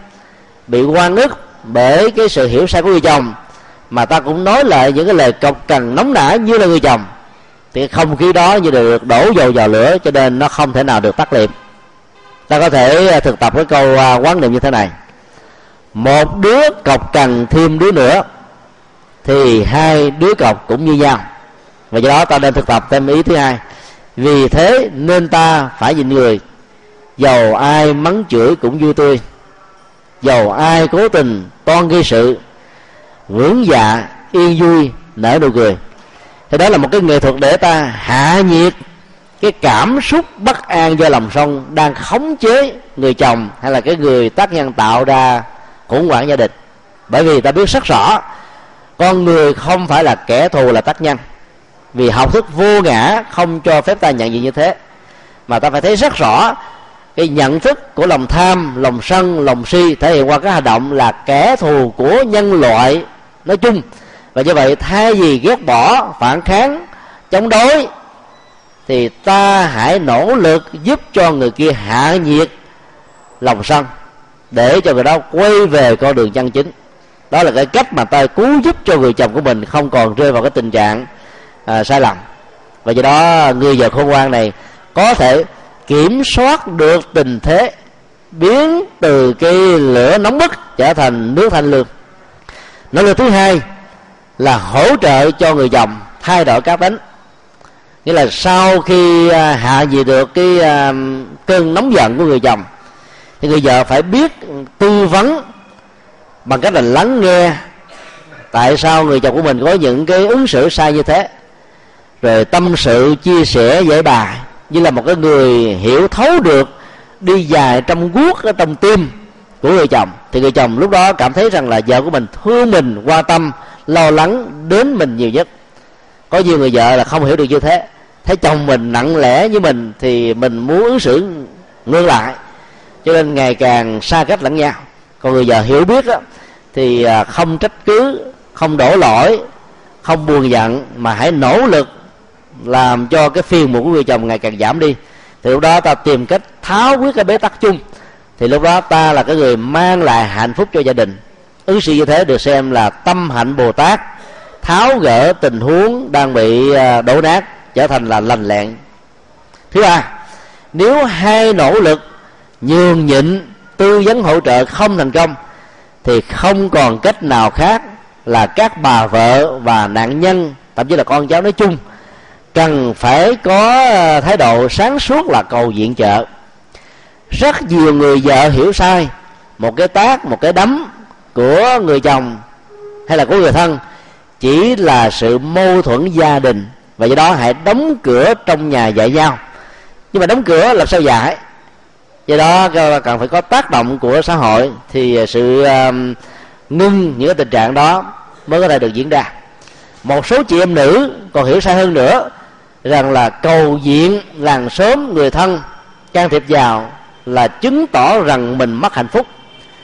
bị quan ức bởi cái sự hiểu sai của người chồng, mà ta cũng nói lại những cái lời cọc cần nóng nảy như là người chồng, thì không khí đó như được đổ dầu vào lửa cho nên nó không thể nào được tắt liệm. Ta có thể à, thực tập cái câu quan quán niệm như thế này. Một đứa cọc cần thêm đứa nữa thì hai đứa cọc cũng như nhau. Và do đó ta nên thực tập thêm ý thứ hai. Vì thế nên ta phải nhìn người. Dầu ai mắng chửi cũng vui tươi. Dầu ai cố tình toan gây sự, vướng dạ yên vui, nở nụ cười. Thì đó là một cái nghệ thuật để ta hạ nhiệt cái cảm xúc bất an do lòng sông đang khống chế người chồng hay là cái người tác nhân tạo ra khủng hoảng gia đình. Bởi vì ta biết rất rõ con người không phải là kẻ thù là tác nhân. Vì học thức vô ngã không cho phép ta nhận diện như thế. Mà ta phải thấy rất rõ, cái nhận thức của lòng tham, lòng sân, lòng si thể hiện qua cái hành động là kẻ thù của nhân loại nói chung. Và như vậy, thay vì ghét bỏ, phản kháng, chống đối, thì ta hãy nỗ lực giúp cho người kia hạ nhiệt lòng sân để cho người đó quay về con đường chân chính đó là cái cách mà ta cứu giúp cho người chồng của mình không còn rơi vào cái tình trạng à, sai lầm. Và do đó người vợ khôn ngoan này có thể kiểm soát được tình thế biến từ cái lửa nóng bức trở thành nước thanh lương. Nỗ lực thứ hai là hỗ trợ cho người chồng thay đổi cá tính nghĩa là sau khi à, hạ gì được cái à, cơn nóng giận của người chồng thì người vợ phải biết tư vấn bằng cách là lắng nghe tại sao người chồng của mình có những cái ứng xử sai như thế. Rồi tâm sự, chia sẻ, giải bài như là một cái người hiểu thấu được, đi dài trong guốc ở trong tim của người chồng. Thì người chồng lúc đó cảm thấy rằng là vợ của mình thương mình, quan tâm, lo lắng đến mình nhiều nhất. Có nhiều người vợ là không hiểu được như thế. Thấy chồng mình nặng lẽ như mình thì mình muốn ứng xử ngược lại. Cho nên ngày càng xa cách lẫn nhau còn người giờ hiểu biết đó, thì à, không trách cứ không đổ lỗi không buồn giận mà hãy nỗ lực làm cho cái phiền muộn của người chồng ngày càng giảm đi. Thì lúc đó ta tìm cách tháo quyết cái bế tắc chung. Thì lúc đó ta là cái người mang lại hạnh phúc cho gia đình. Ứng xử như thế được xem là tâm hạnh bồ tát tháo gỡ tình huống đang bị à, đổ nát trở thành là lành lẹn. Thứ ba nếu hai nỗ lực nhường nhịn tư vấn hỗ trợ không thành công, thì không còn cách nào khác là các bà vợ và nạn nhân, thậm chí là con cháu nói chung, cần phải có ờ, thái độ sáng suốt là cầu viện trợ. Rất nhiều người vợ hiểu sai, một cái tác, một cái đấm của người chồng hay là của người thân chỉ là sự mâu thuẫn gia đình và do đó hãy đóng cửa trong nhà dạy nhau. Nhưng mà đóng cửa làm sao dạy do đó cần phải có tác động của xã hội thì à, sự um, ngưng những cái tình trạng đó mới có thể được diễn ra. Một số chị em nữ còn hiểu sai hơn nữa rằng là cầu diện làng sớm người thân can thiệp vào là chứng tỏ rằng mình mất hạnh phúc.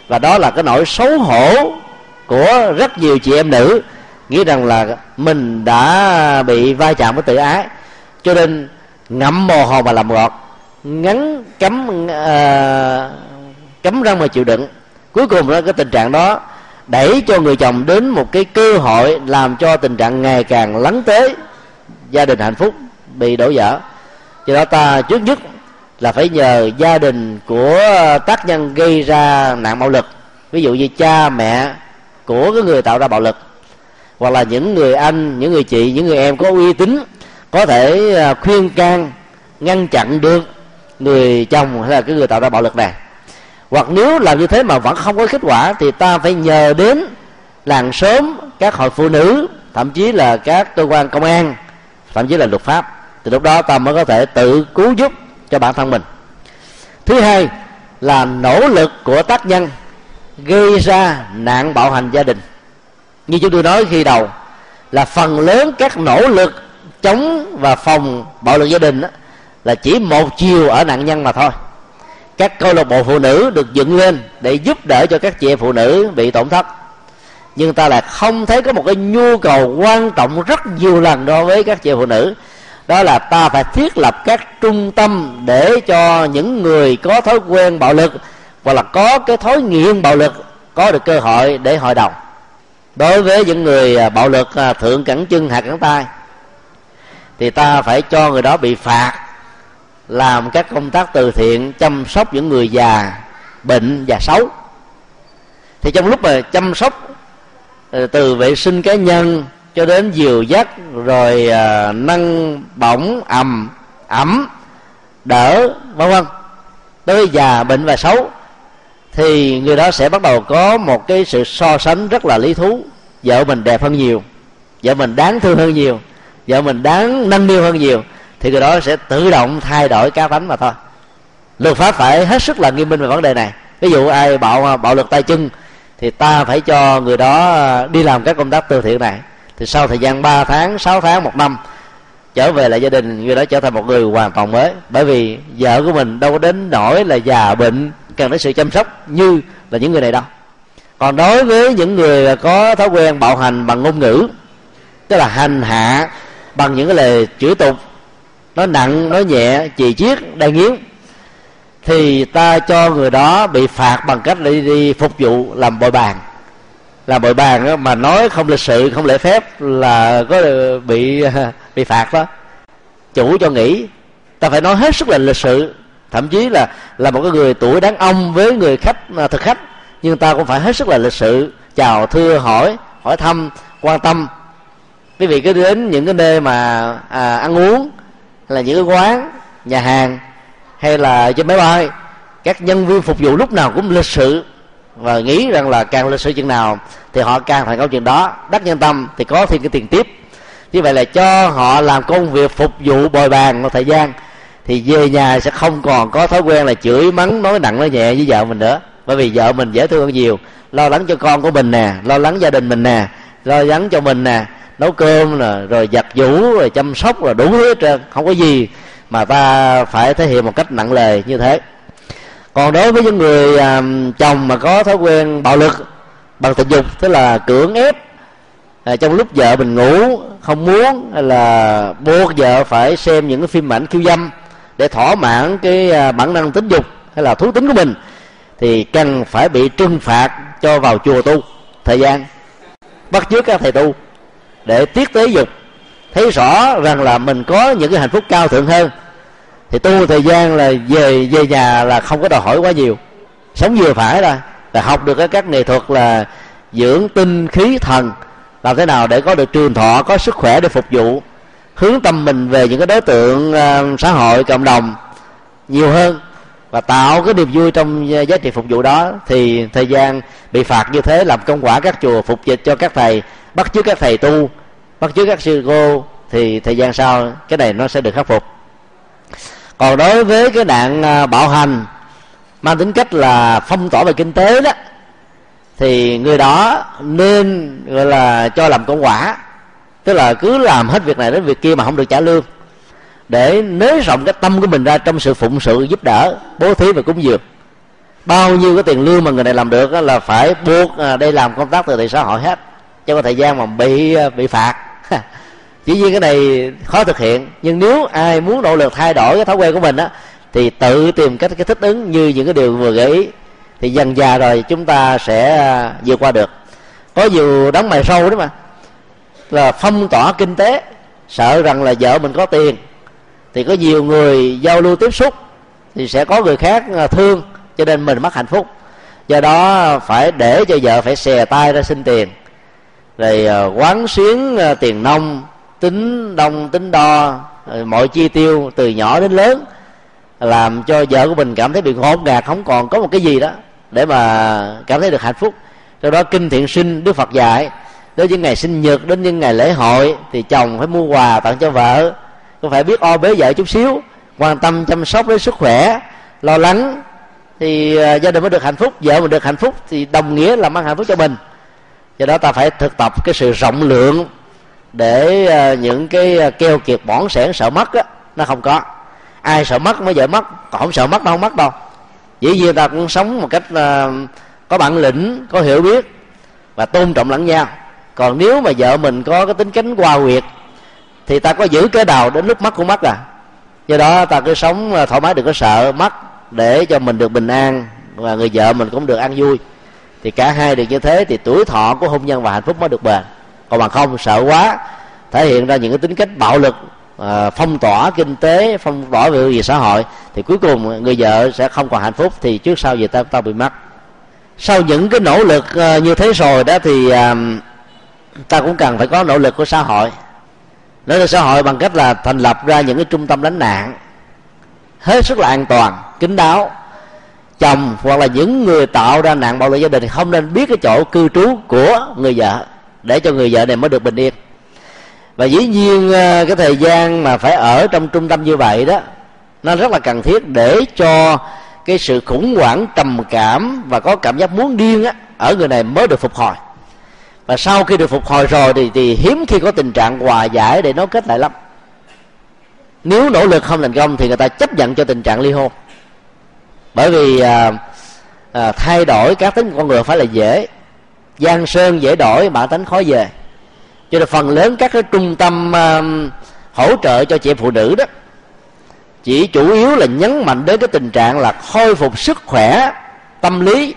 Và đó là cái nỗi xấu hổ của rất nhiều chị em nữ nghĩ rằng là mình đã bị va chạm với tự ái cho nên ngậm mồ hôi mà làm ngọt ngắn cấm uh, cấm răng mà chịu đựng. Cuối cùng đó cái tình trạng đó đẩy cho người chồng đến một cái cơ hội làm cho tình trạng ngày càng lắng tế gia đình hạnh phúc bị đổ vỡ. Do đó ta trước nhất là phải nhờ gia đình của tác nhân gây ra nạn bạo lực ví dụ như cha mẹ của cái người tạo ra bạo lực hoặc là những người anh những người chị những người em có uy tín có thể ờ, khuyên can ngăn chặn được người chồng hay là cái người tạo ra bạo lực này. Hoặc nếu làm như thế mà vẫn không có kết quả thì ta phải nhờ đến làng sớm các hội phụ nữ thậm chí là các cơ quan công an thậm chí là luật pháp. Thì lúc đó ta mới có thể tự cứu giúp cho bản thân mình. Thứ hai là nỗ lực của tác nhân gây ra nạn bạo hành gia đình. Như chúng tôi nói khi đầu là phần lớn các nỗ lực chống và phòng bạo lực gia đình đó, là chỉ một chiều ở nạn nhân mà thôi. Các câu lạc bộ phụ nữ được dựng lên để giúp đỡ cho các chị em phụ nữ bị tổn thất. Nhưng ta lại không thấy có một cái nhu cầu quan trọng rất nhiều lần đối với các chị em phụ nữ. Đó là ta phải thiết lập các trung tâm để cho những người có thói quen bạo lực hoặc là có cái thói nghiện bạo lực có được cơ hội để hội đồng. Đối với những người à, bạo lực à, thượng cẳng chân, hạ cẳng tay, thì ta phải cho người đó bị phạt làm các công tác từ thiện chăm sóc những người già bệnh và xấu. Thì trong lúc mà chăm sóc ờ, từ vệ sinh cá nhân cho đến dìu dắt rồi à, nâng bỏng ầm ẩm đỡ vân vân tới già bệnh và xấu thì người đó sẽ bắt đầu có một cái sự so sánh rất là lý thú. Vợ mình đẹp hơn nhiều vợ mình đáng thương hơn nhiều vợ mình đáng nâng niu hơn nhiều thì cái đó sẽ tự động thay đổi cá tánh mà thôi. Luật pháp phải hết sức là nghiêm minh về vấn đề này. Ví dụ ai bạo bạo lực tay chân, thì ta phải cho người đó đi làm các công tác từ thiện này. Thì sau thời gian 3 tháng 6 tháng, một năm, trở về lại gia đình, người đó trở thành một người hoàn toàn mới. Bởi vì vợ của mình đâu có đến nỗi là già bệnh, cần đến sự chăm sóc như là những người này đâu. Còn đối với những người có thói quen bạo hành bằng ngôn ngữ, tức là hành hạ bằng những cái lời chửi tục nó nặng nó nhẹ chì chiết đai nghiến. Thì ta cho người đó bị phạt bằng cách đi, đi phục vụ làm bồi bàn. Làm bồi bàn mà nói không lịch sự không lễ phép là có bị bị phạt đó. Chủ cho nghỉ. Ta phải nói hết sức là lịch sự. Thậm chí là là một cái người tuổi đàn ông với người khách à, thực khách. Nhưng ta cũng phải hết sức là lịch sự. Chào thưa hỏi hỏi thăm quan tâm. Quý vị cứ đến những cái nơi mà à, ăn uống là những cái quán, nhà hàng, hay là trên máy bay. Các nhân viên phục vụ lúc nào cũng lịch sự và nghĩ rằng là càng lịch sự chừng nào thì họ càng thành công chuyện đó. Đắc nhân tâm thì có thêm cái tiền tiếp. Như vậy là cho họ làm công việc phục vụ bồi bàn một thời gian thì về nhà sẽ không còn có thói quen là chửi, mắng, nói nặng, nói nhẹ với vợ mình nữa. Bởi vì vợ mình dễ thương hơn nhiều. Lo lắng cho con của mình nè, lo lắng gia đình mình nè, lo lắng cho mình nè nấu cơm là rồi giặt giũ rồi chăm sóc là đủ hết trơn không có gì mà ta phải thể hiện một cách nặng lời như thế. Còn đối với những người à, chồng mà có thói quen bạo lực bằng tình dục tức là cưỡng ép à, trong lúc vợ mình ngủ không muốn hay là buộc vợ phải xem những cái phim ảnh khiêu dâm để thỏa mãn cái à, bản năng tính dục hay là thú tính của mình thì cần phải bị trừng phạt cho vào chùa tu thời gian. Bắt chước các thầy tu để tiết tế dục thấy rõ rằng là mình có những cái hạnh phúc cao thượng hơn thì tu thời gian là về về nhà là không có đòi hỏi quá nhiều. Sống vừa phải là là học được các nghệ thuật là dưỡng tinh khí thần làm thế nào để có được trường thọ có sức khỏe để phục vụ hướng tâm mình về những cái đối tượng uh, xã hội cộng đồng nhiều hơn và tạo cái niềm vui trong giá trị phục vụ đó thì thời gian bị phạt như thế làm công quả các chùa phục dịch cho các thầy bắt chước các thầy tu, bắt chước các sư cô, thì thời gian sau cái này nó sẽ được khắc phục. Còn đối với cái nạn à, bạo hành, mang tính cách là phong tỏa về kinh tế đó, thì người đó nên, gọi là, cho làm công quả. Tức là cứ làm hết việc này đến việc kia mà không được trả lương. Để nới rộng cái tâm của mình ra trong sự phụng sự giúp đỡ, bố thí và cúng dường. Bao nhiêu cái tiền lương mà người này làm được là phải buộc à, đây làm công tác từ thiện xã hội hết cho thời gian mà bị ờ, bị phạt. Chỉ riêng cái này khó thực hiện. Nhưng nếu ai muốn nỗ lực thay đổi cái thói quen của mình á, thì tự tìm cách cái thích ứng như những cái điều vừa gợi ý. Thì dần già rồi chúng ta sẽ ờ, vượt qua được. Có nhiều đóng mày sâu đó mà. Là phong tỏa kinh tế, sợ rằng là vợ mình có tiền. Thì có nhiều người giao lưu tiếp xúc, thì sẽ có người khác ờ, thương, cho nên mình mất hạnh phúc. Do đó phải để cho vợ phải xè tay ra xin tiền rồi ờ, quán xuyến ờ, tiền nông, tính đông, tính đo ờ, mọi chi tiêu từ nhỏ đến lớn, làm cho vợ của mình cảm thấy bị ngột ngạt không còn có một cái gì đó để mà cảm thấy được hạnh phúc. Do đó kinh thiện sinh đức phật dạy, đến những ngày sinh nhật, đến những ngày lễ hội thì chồng phải mua quà tặng cho vợ. Cũng phải biết o bế vợ chút xíu, quan tâm chăm sóc đến sức khỏe, lo lắng thì gia đình mới được hạnh phúc, vợ mình được hạnh phúc thì đồng nghĩa là mang hạnh phúc cho mình do đó ta phải thực tập cái sự rộng lượng để ờ, những cái ờ, keo kiệt bỏn sẻn sợ mất á, nó không có. Ai sợ mất mới vợ mất, còn không sợ mất đâu, không mất đâu. Dĩ nhiên ta cũng sống một cách ờ, có bản lĩnh, có hiểu biết và tôn trọng lẫn nhau. Còn nếu mà vợ mình có cái tính cánh qua quyệt thì ta có giữ cái đầu đến lúc mất cũng mất à. Do đó ta cứ sống thoải mái đừng có sợ mất để cho mình được bình an và người vợ mình cũng được an vui thì cả hai được như thế thì tuổi thọ của hôn nhân và hạnh phúc mới được bền. Còn bằng không sợ quá thể hiện ra những cái tính cách bạo lực à, phong tỏa kinh tế phong tỏa về gì xã hội thì cuối cùng người vợ sẽ không còn hạnh phúc thì trước sau gì ta ta bị mất. Sau những cái nỗ lực à, như thế rồi đó thì à, ta cũng cần phải có nỗ lực của xã hội. Nỗ lực xã hội bằng cách là thành lập ra những cái trung tâm lánh nạn hết sức là an toàn kín đáo chồng hoặc là những người tạo ra nạn bạo lực gia đình không nên biết cái chỗ cư trú của người vợ để cho người vợ này mới được bình yên. Và dĩ nhiên à, cái thời gian mà phải ở trong trung tâm như vậy đó, nó rất là cần thiết để cho cái sự khủng hoảng trầm cảm và có cảm giác muốn điên á, ở người này mới được phục hồi. Và sau khi được phục hồi rồi thì thì hiếm khi có tình trạng hòa giải để nó kết lại lắm. Nếu nỗ lực không thành công thì người ta chấp nhận cho tình trạng ly hôn bởi vì à, à, thay đổi các tính con người phải là dễ. Giang sơn dễ đổi bản tính khó về. Cho nên phần lớn các cái trung tâm à, hỗ trợ cho chị phụ nữ đó chỉ chủ yếu là nhấn mạnh đến cái tình trạng là khôi phục sức khỏe tâm lý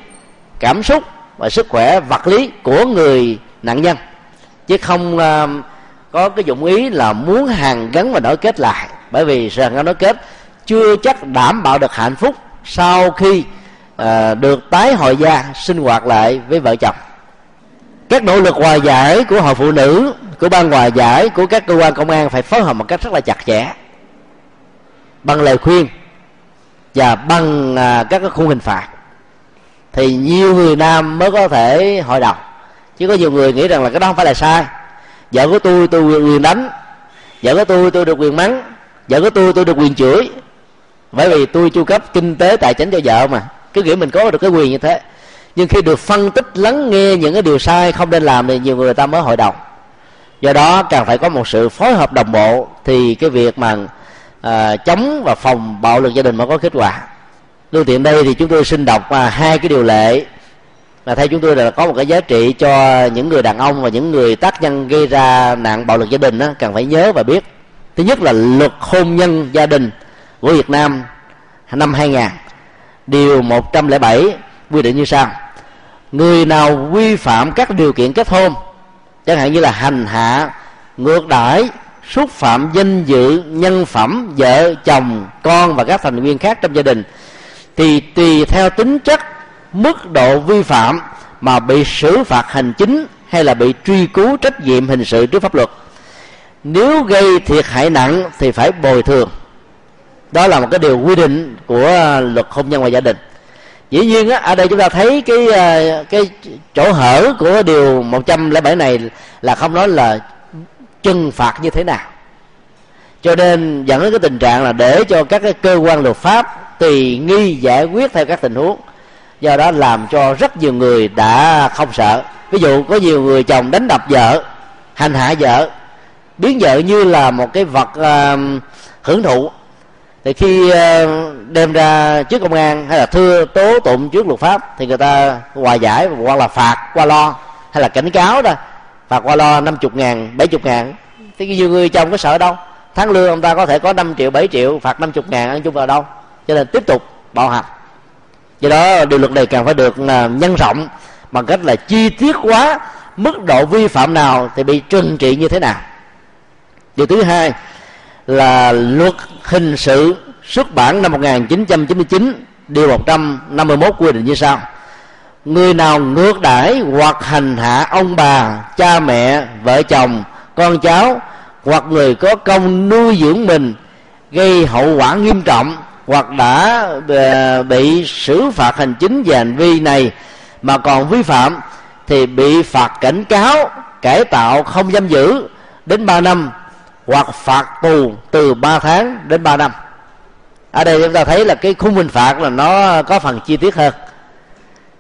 cảm xúc và sức khỏe vật lý của người nạn nhân. Chứ không uh, có cái dụng ý là muốn hàn gắn và nối kết lại. Bởi vì rằng nối kết chưa chắc đảm bảo được hạnh phúc sau khi à, được tái hội gia sinh hoạt lại với vợ chồng. Các nỗ lực hòa giải của hội phụ nữ của ban hòa giải của các cơ quan công an phải phối hợp một cách rất là chặt chẽ. Bằng lời khuyên và bằng à, các cái khung hình phạt thì nhiều người nam mới có thể hội đồng. Chứ có nhiều người nghĩ rằng là cái đó không phải là sai. Vợ của tôi tôi quyền đánh. Vợ của tôi tôi được quyền mắng. Vợ của tôi tôi được quyền chửi bởi vì tôi chu cấp kinh tế tài chính cho vợ mà. Cứ nghĩ mình có được cái quyền như thế. Nhưng khi được phân tích lắng nghe những cái điều sai không nên làm thì nhiều người ta mới hội đồng. Do đó càng phải có một sự phối hợp đồng bộ thì cái việc mà à, chống và phòng bạo lực gia đình mới có kết quả. Lưu tiện đây thì chúng tôi xin đọc à, hai cái điều lệ. Là theo chúng tôi là có một cái giá trị cho những người đàn ông và những người tác nhân gây ra nạn bạo lực gia đình đó, cần phải nhớ và biết. Thứ nhất là luật hôn nhân gia đình của Việt Nam năm 2000 điều 107 quy định như sau. Người nào vi phạm các điều kiện kết hôn, chẳng hạn như là hành hạ, ngược đãi, xúc phạm danh dự, nhân phẩm, vợ, chồng, con và các thành viên khác trong gia đình, thì tùy theo tính chất, mức độ vi phạm mà bị xử phạt hành chính hay là bị truy cứu trách nhiệm hình sự trước pháp luật. Nếu gây thiệt hại nặng thì phải bồi thường đó là một cái điều quy định của à, luật hôn nhân và gia đình. Dĩ nhiên á ở đây chúng ta thấy cái à, cái chỗ hở của điều 107 này là không nói là trừng phạt như thế nào. Cho nên dẫn đến cái tình trạng là để cho các cái cơ quan luật pháp tùy nghi giải quyết theo các tình huống. Do đó làm cho rất nhiều người đã không sợ. Ví dụ có nhiều người chồng đánh đập vợ hành hạ vợ biến vợ như là một cái vật uh, hưởng thụ thì khi ờ, đem ra trước công an hay là thưa tố tụng trước luật pháp thì người ta hòa giải hoặc là phạt qua lo hay là cảnh cáo đó, phạt qua lo 50 ngàn 70 ngàn. Thì nhiều người chồng có sợ đâu. Tháng lương ông ta có thể có 5 triệu 7 triệu, phạt 50 ngàn ăn chung vào đâu. Cho nên tiếp tục bạo hành. Do đó điều luật này càng phải được ờ, nhân rộng bằng cách là chi tiết quá mức độ vi phạm nào thì bị trừng trị như thế nào. Điều thứ hai là luật hình sự xuất bản năm 1999 điều 151 quy định như sau. Người nào ngược đãi hoặc hành hạ ông bà, cha mẹ, vợ chồng, con cháu hoặc người có công nuôi dưỡng mình gây hậu quả nghiêm trọng hoặc đã ờ, bị xử phạt hành chính về hành vi này mà còn vi phạm thì bị phạt cảnh cáo, cải tạo không giam giữ đến 3 năm hoặc phạt tù từ 3 tháng đến 3 năm. Ở đây chúng ta thấy là cái khung hình phạt là nó có phần chi tiết hơn.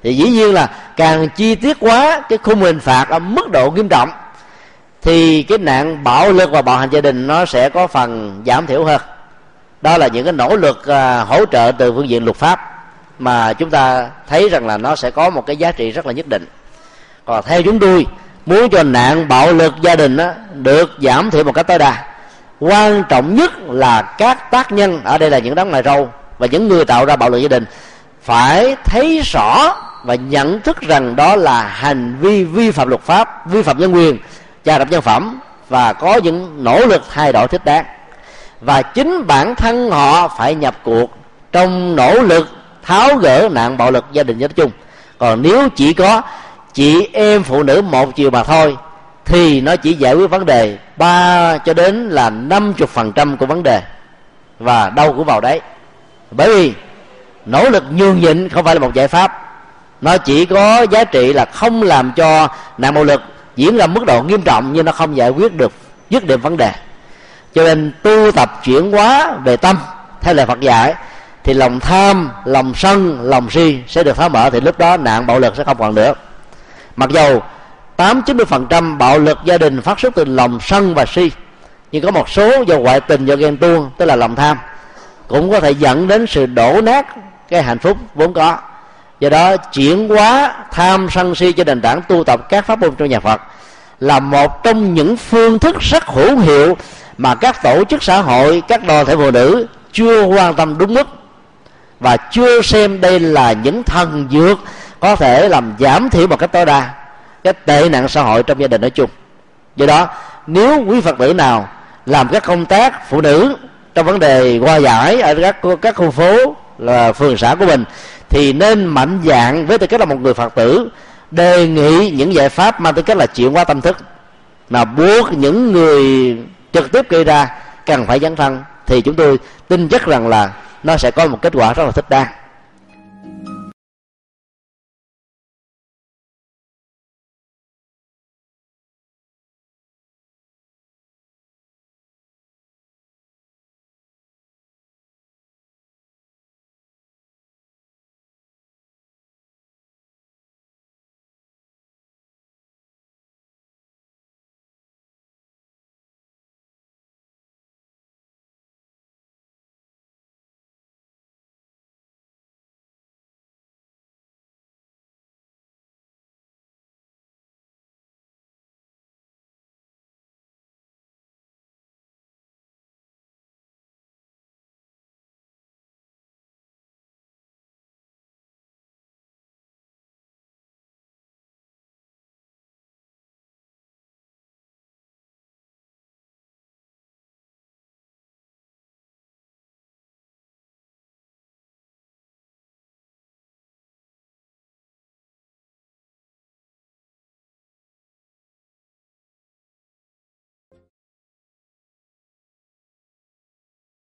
Thì dĩ nhiên là càng chi tiết quá, cái khung hình phạt ở mức độ nghiêm trọng, thì cái nạn bạo lực và bạo hành gia đình nó sẽ có phần giảm thiểu hơn. Đó là những cái nỗ lực à, hỗ trợ từ phương diện luật pháp mà chúng ta thấy rằng là nó sẽ có một cái giá trị rất là nhất định. Còn theo chúng tôi muốn cho nạn bạo lực gia đình đó, được giảm thiểu một cách tối đa. Quan trọng nhất là các tác nhân ở đây là những đám ngoài râu và những người tạo ra bạo lực gia đình phải thấy rõ và nhận thức rằng đó là hành vi vi phạm luật pháp vi phạm nhân quyền gia đập nhân phẩm và có những nỗ lực thay đổi thích đáng. Và chính bản thân họ phải nhập cuộc trong nỗ lực tháo gỡ nạn bạo lực gia đình nói chung. Còn nếu chỉ có chị em phụ nữ một chiều mà thôi, thì nó chỉ giải quyết vấn đề ba cho đến là năm chục phần trăm của vấn đề và đâu cũng vào đấy. Bởi vì nỗ lực nhường nhịn không phải là một giải pháp, nó chỉ có giá trị là không làm cho nạn bạo lực diễn ra mức độ nghiêm trọng nhưng nó không giải quyết được, dứt điểm vấn đề. Cho nên tu tập chuyển hóa về tâm, theo lời Phật dạy, thì lòng tham, lòng sân, lòng si sẽ được phá mở, thì lúc đó nạn bạo lực sẽ không còn nữa mặc dầu tám chín mươi phần trăm bạo lực gia đình phát xuất từ lòng sân và si, nhưng có một số do ngoại tình do ghen tuông, tức là lòng tham, cũng có thể dẫn đến sự đổ nát cái hạnh phúc vốn có. Do đó, chuyển hóa tham sân si cho nền tảng tu tập các pháp môn trong nhà phật là một trong những phương thức rất hữu hiệu mà các tổ chức xã hội, các đoàn thể phụ nữ chưa quan tâm đúng mức. Và chưa xem đây là những thần dược có thể làm giảm thiểu một cách tối đa cái tệ nạn xã hội trong gia đình nói chung. Do đó, nếu quý phật tử nào làm các công tác phụ nữ trong vấn đề qua giải ở các các khu phố là phường xã của mình, thì nên mạnh dạng với tư cách là một người phật tử đề nghị những giải pháp mang tư cách là chuyển hóa tâm thức. Mà buộc những người trực tiếp gây ra cần phải dấn thân, thì chúng tôi tin chắc rằng là nó sẽ có một kết quả rất là thích đáng.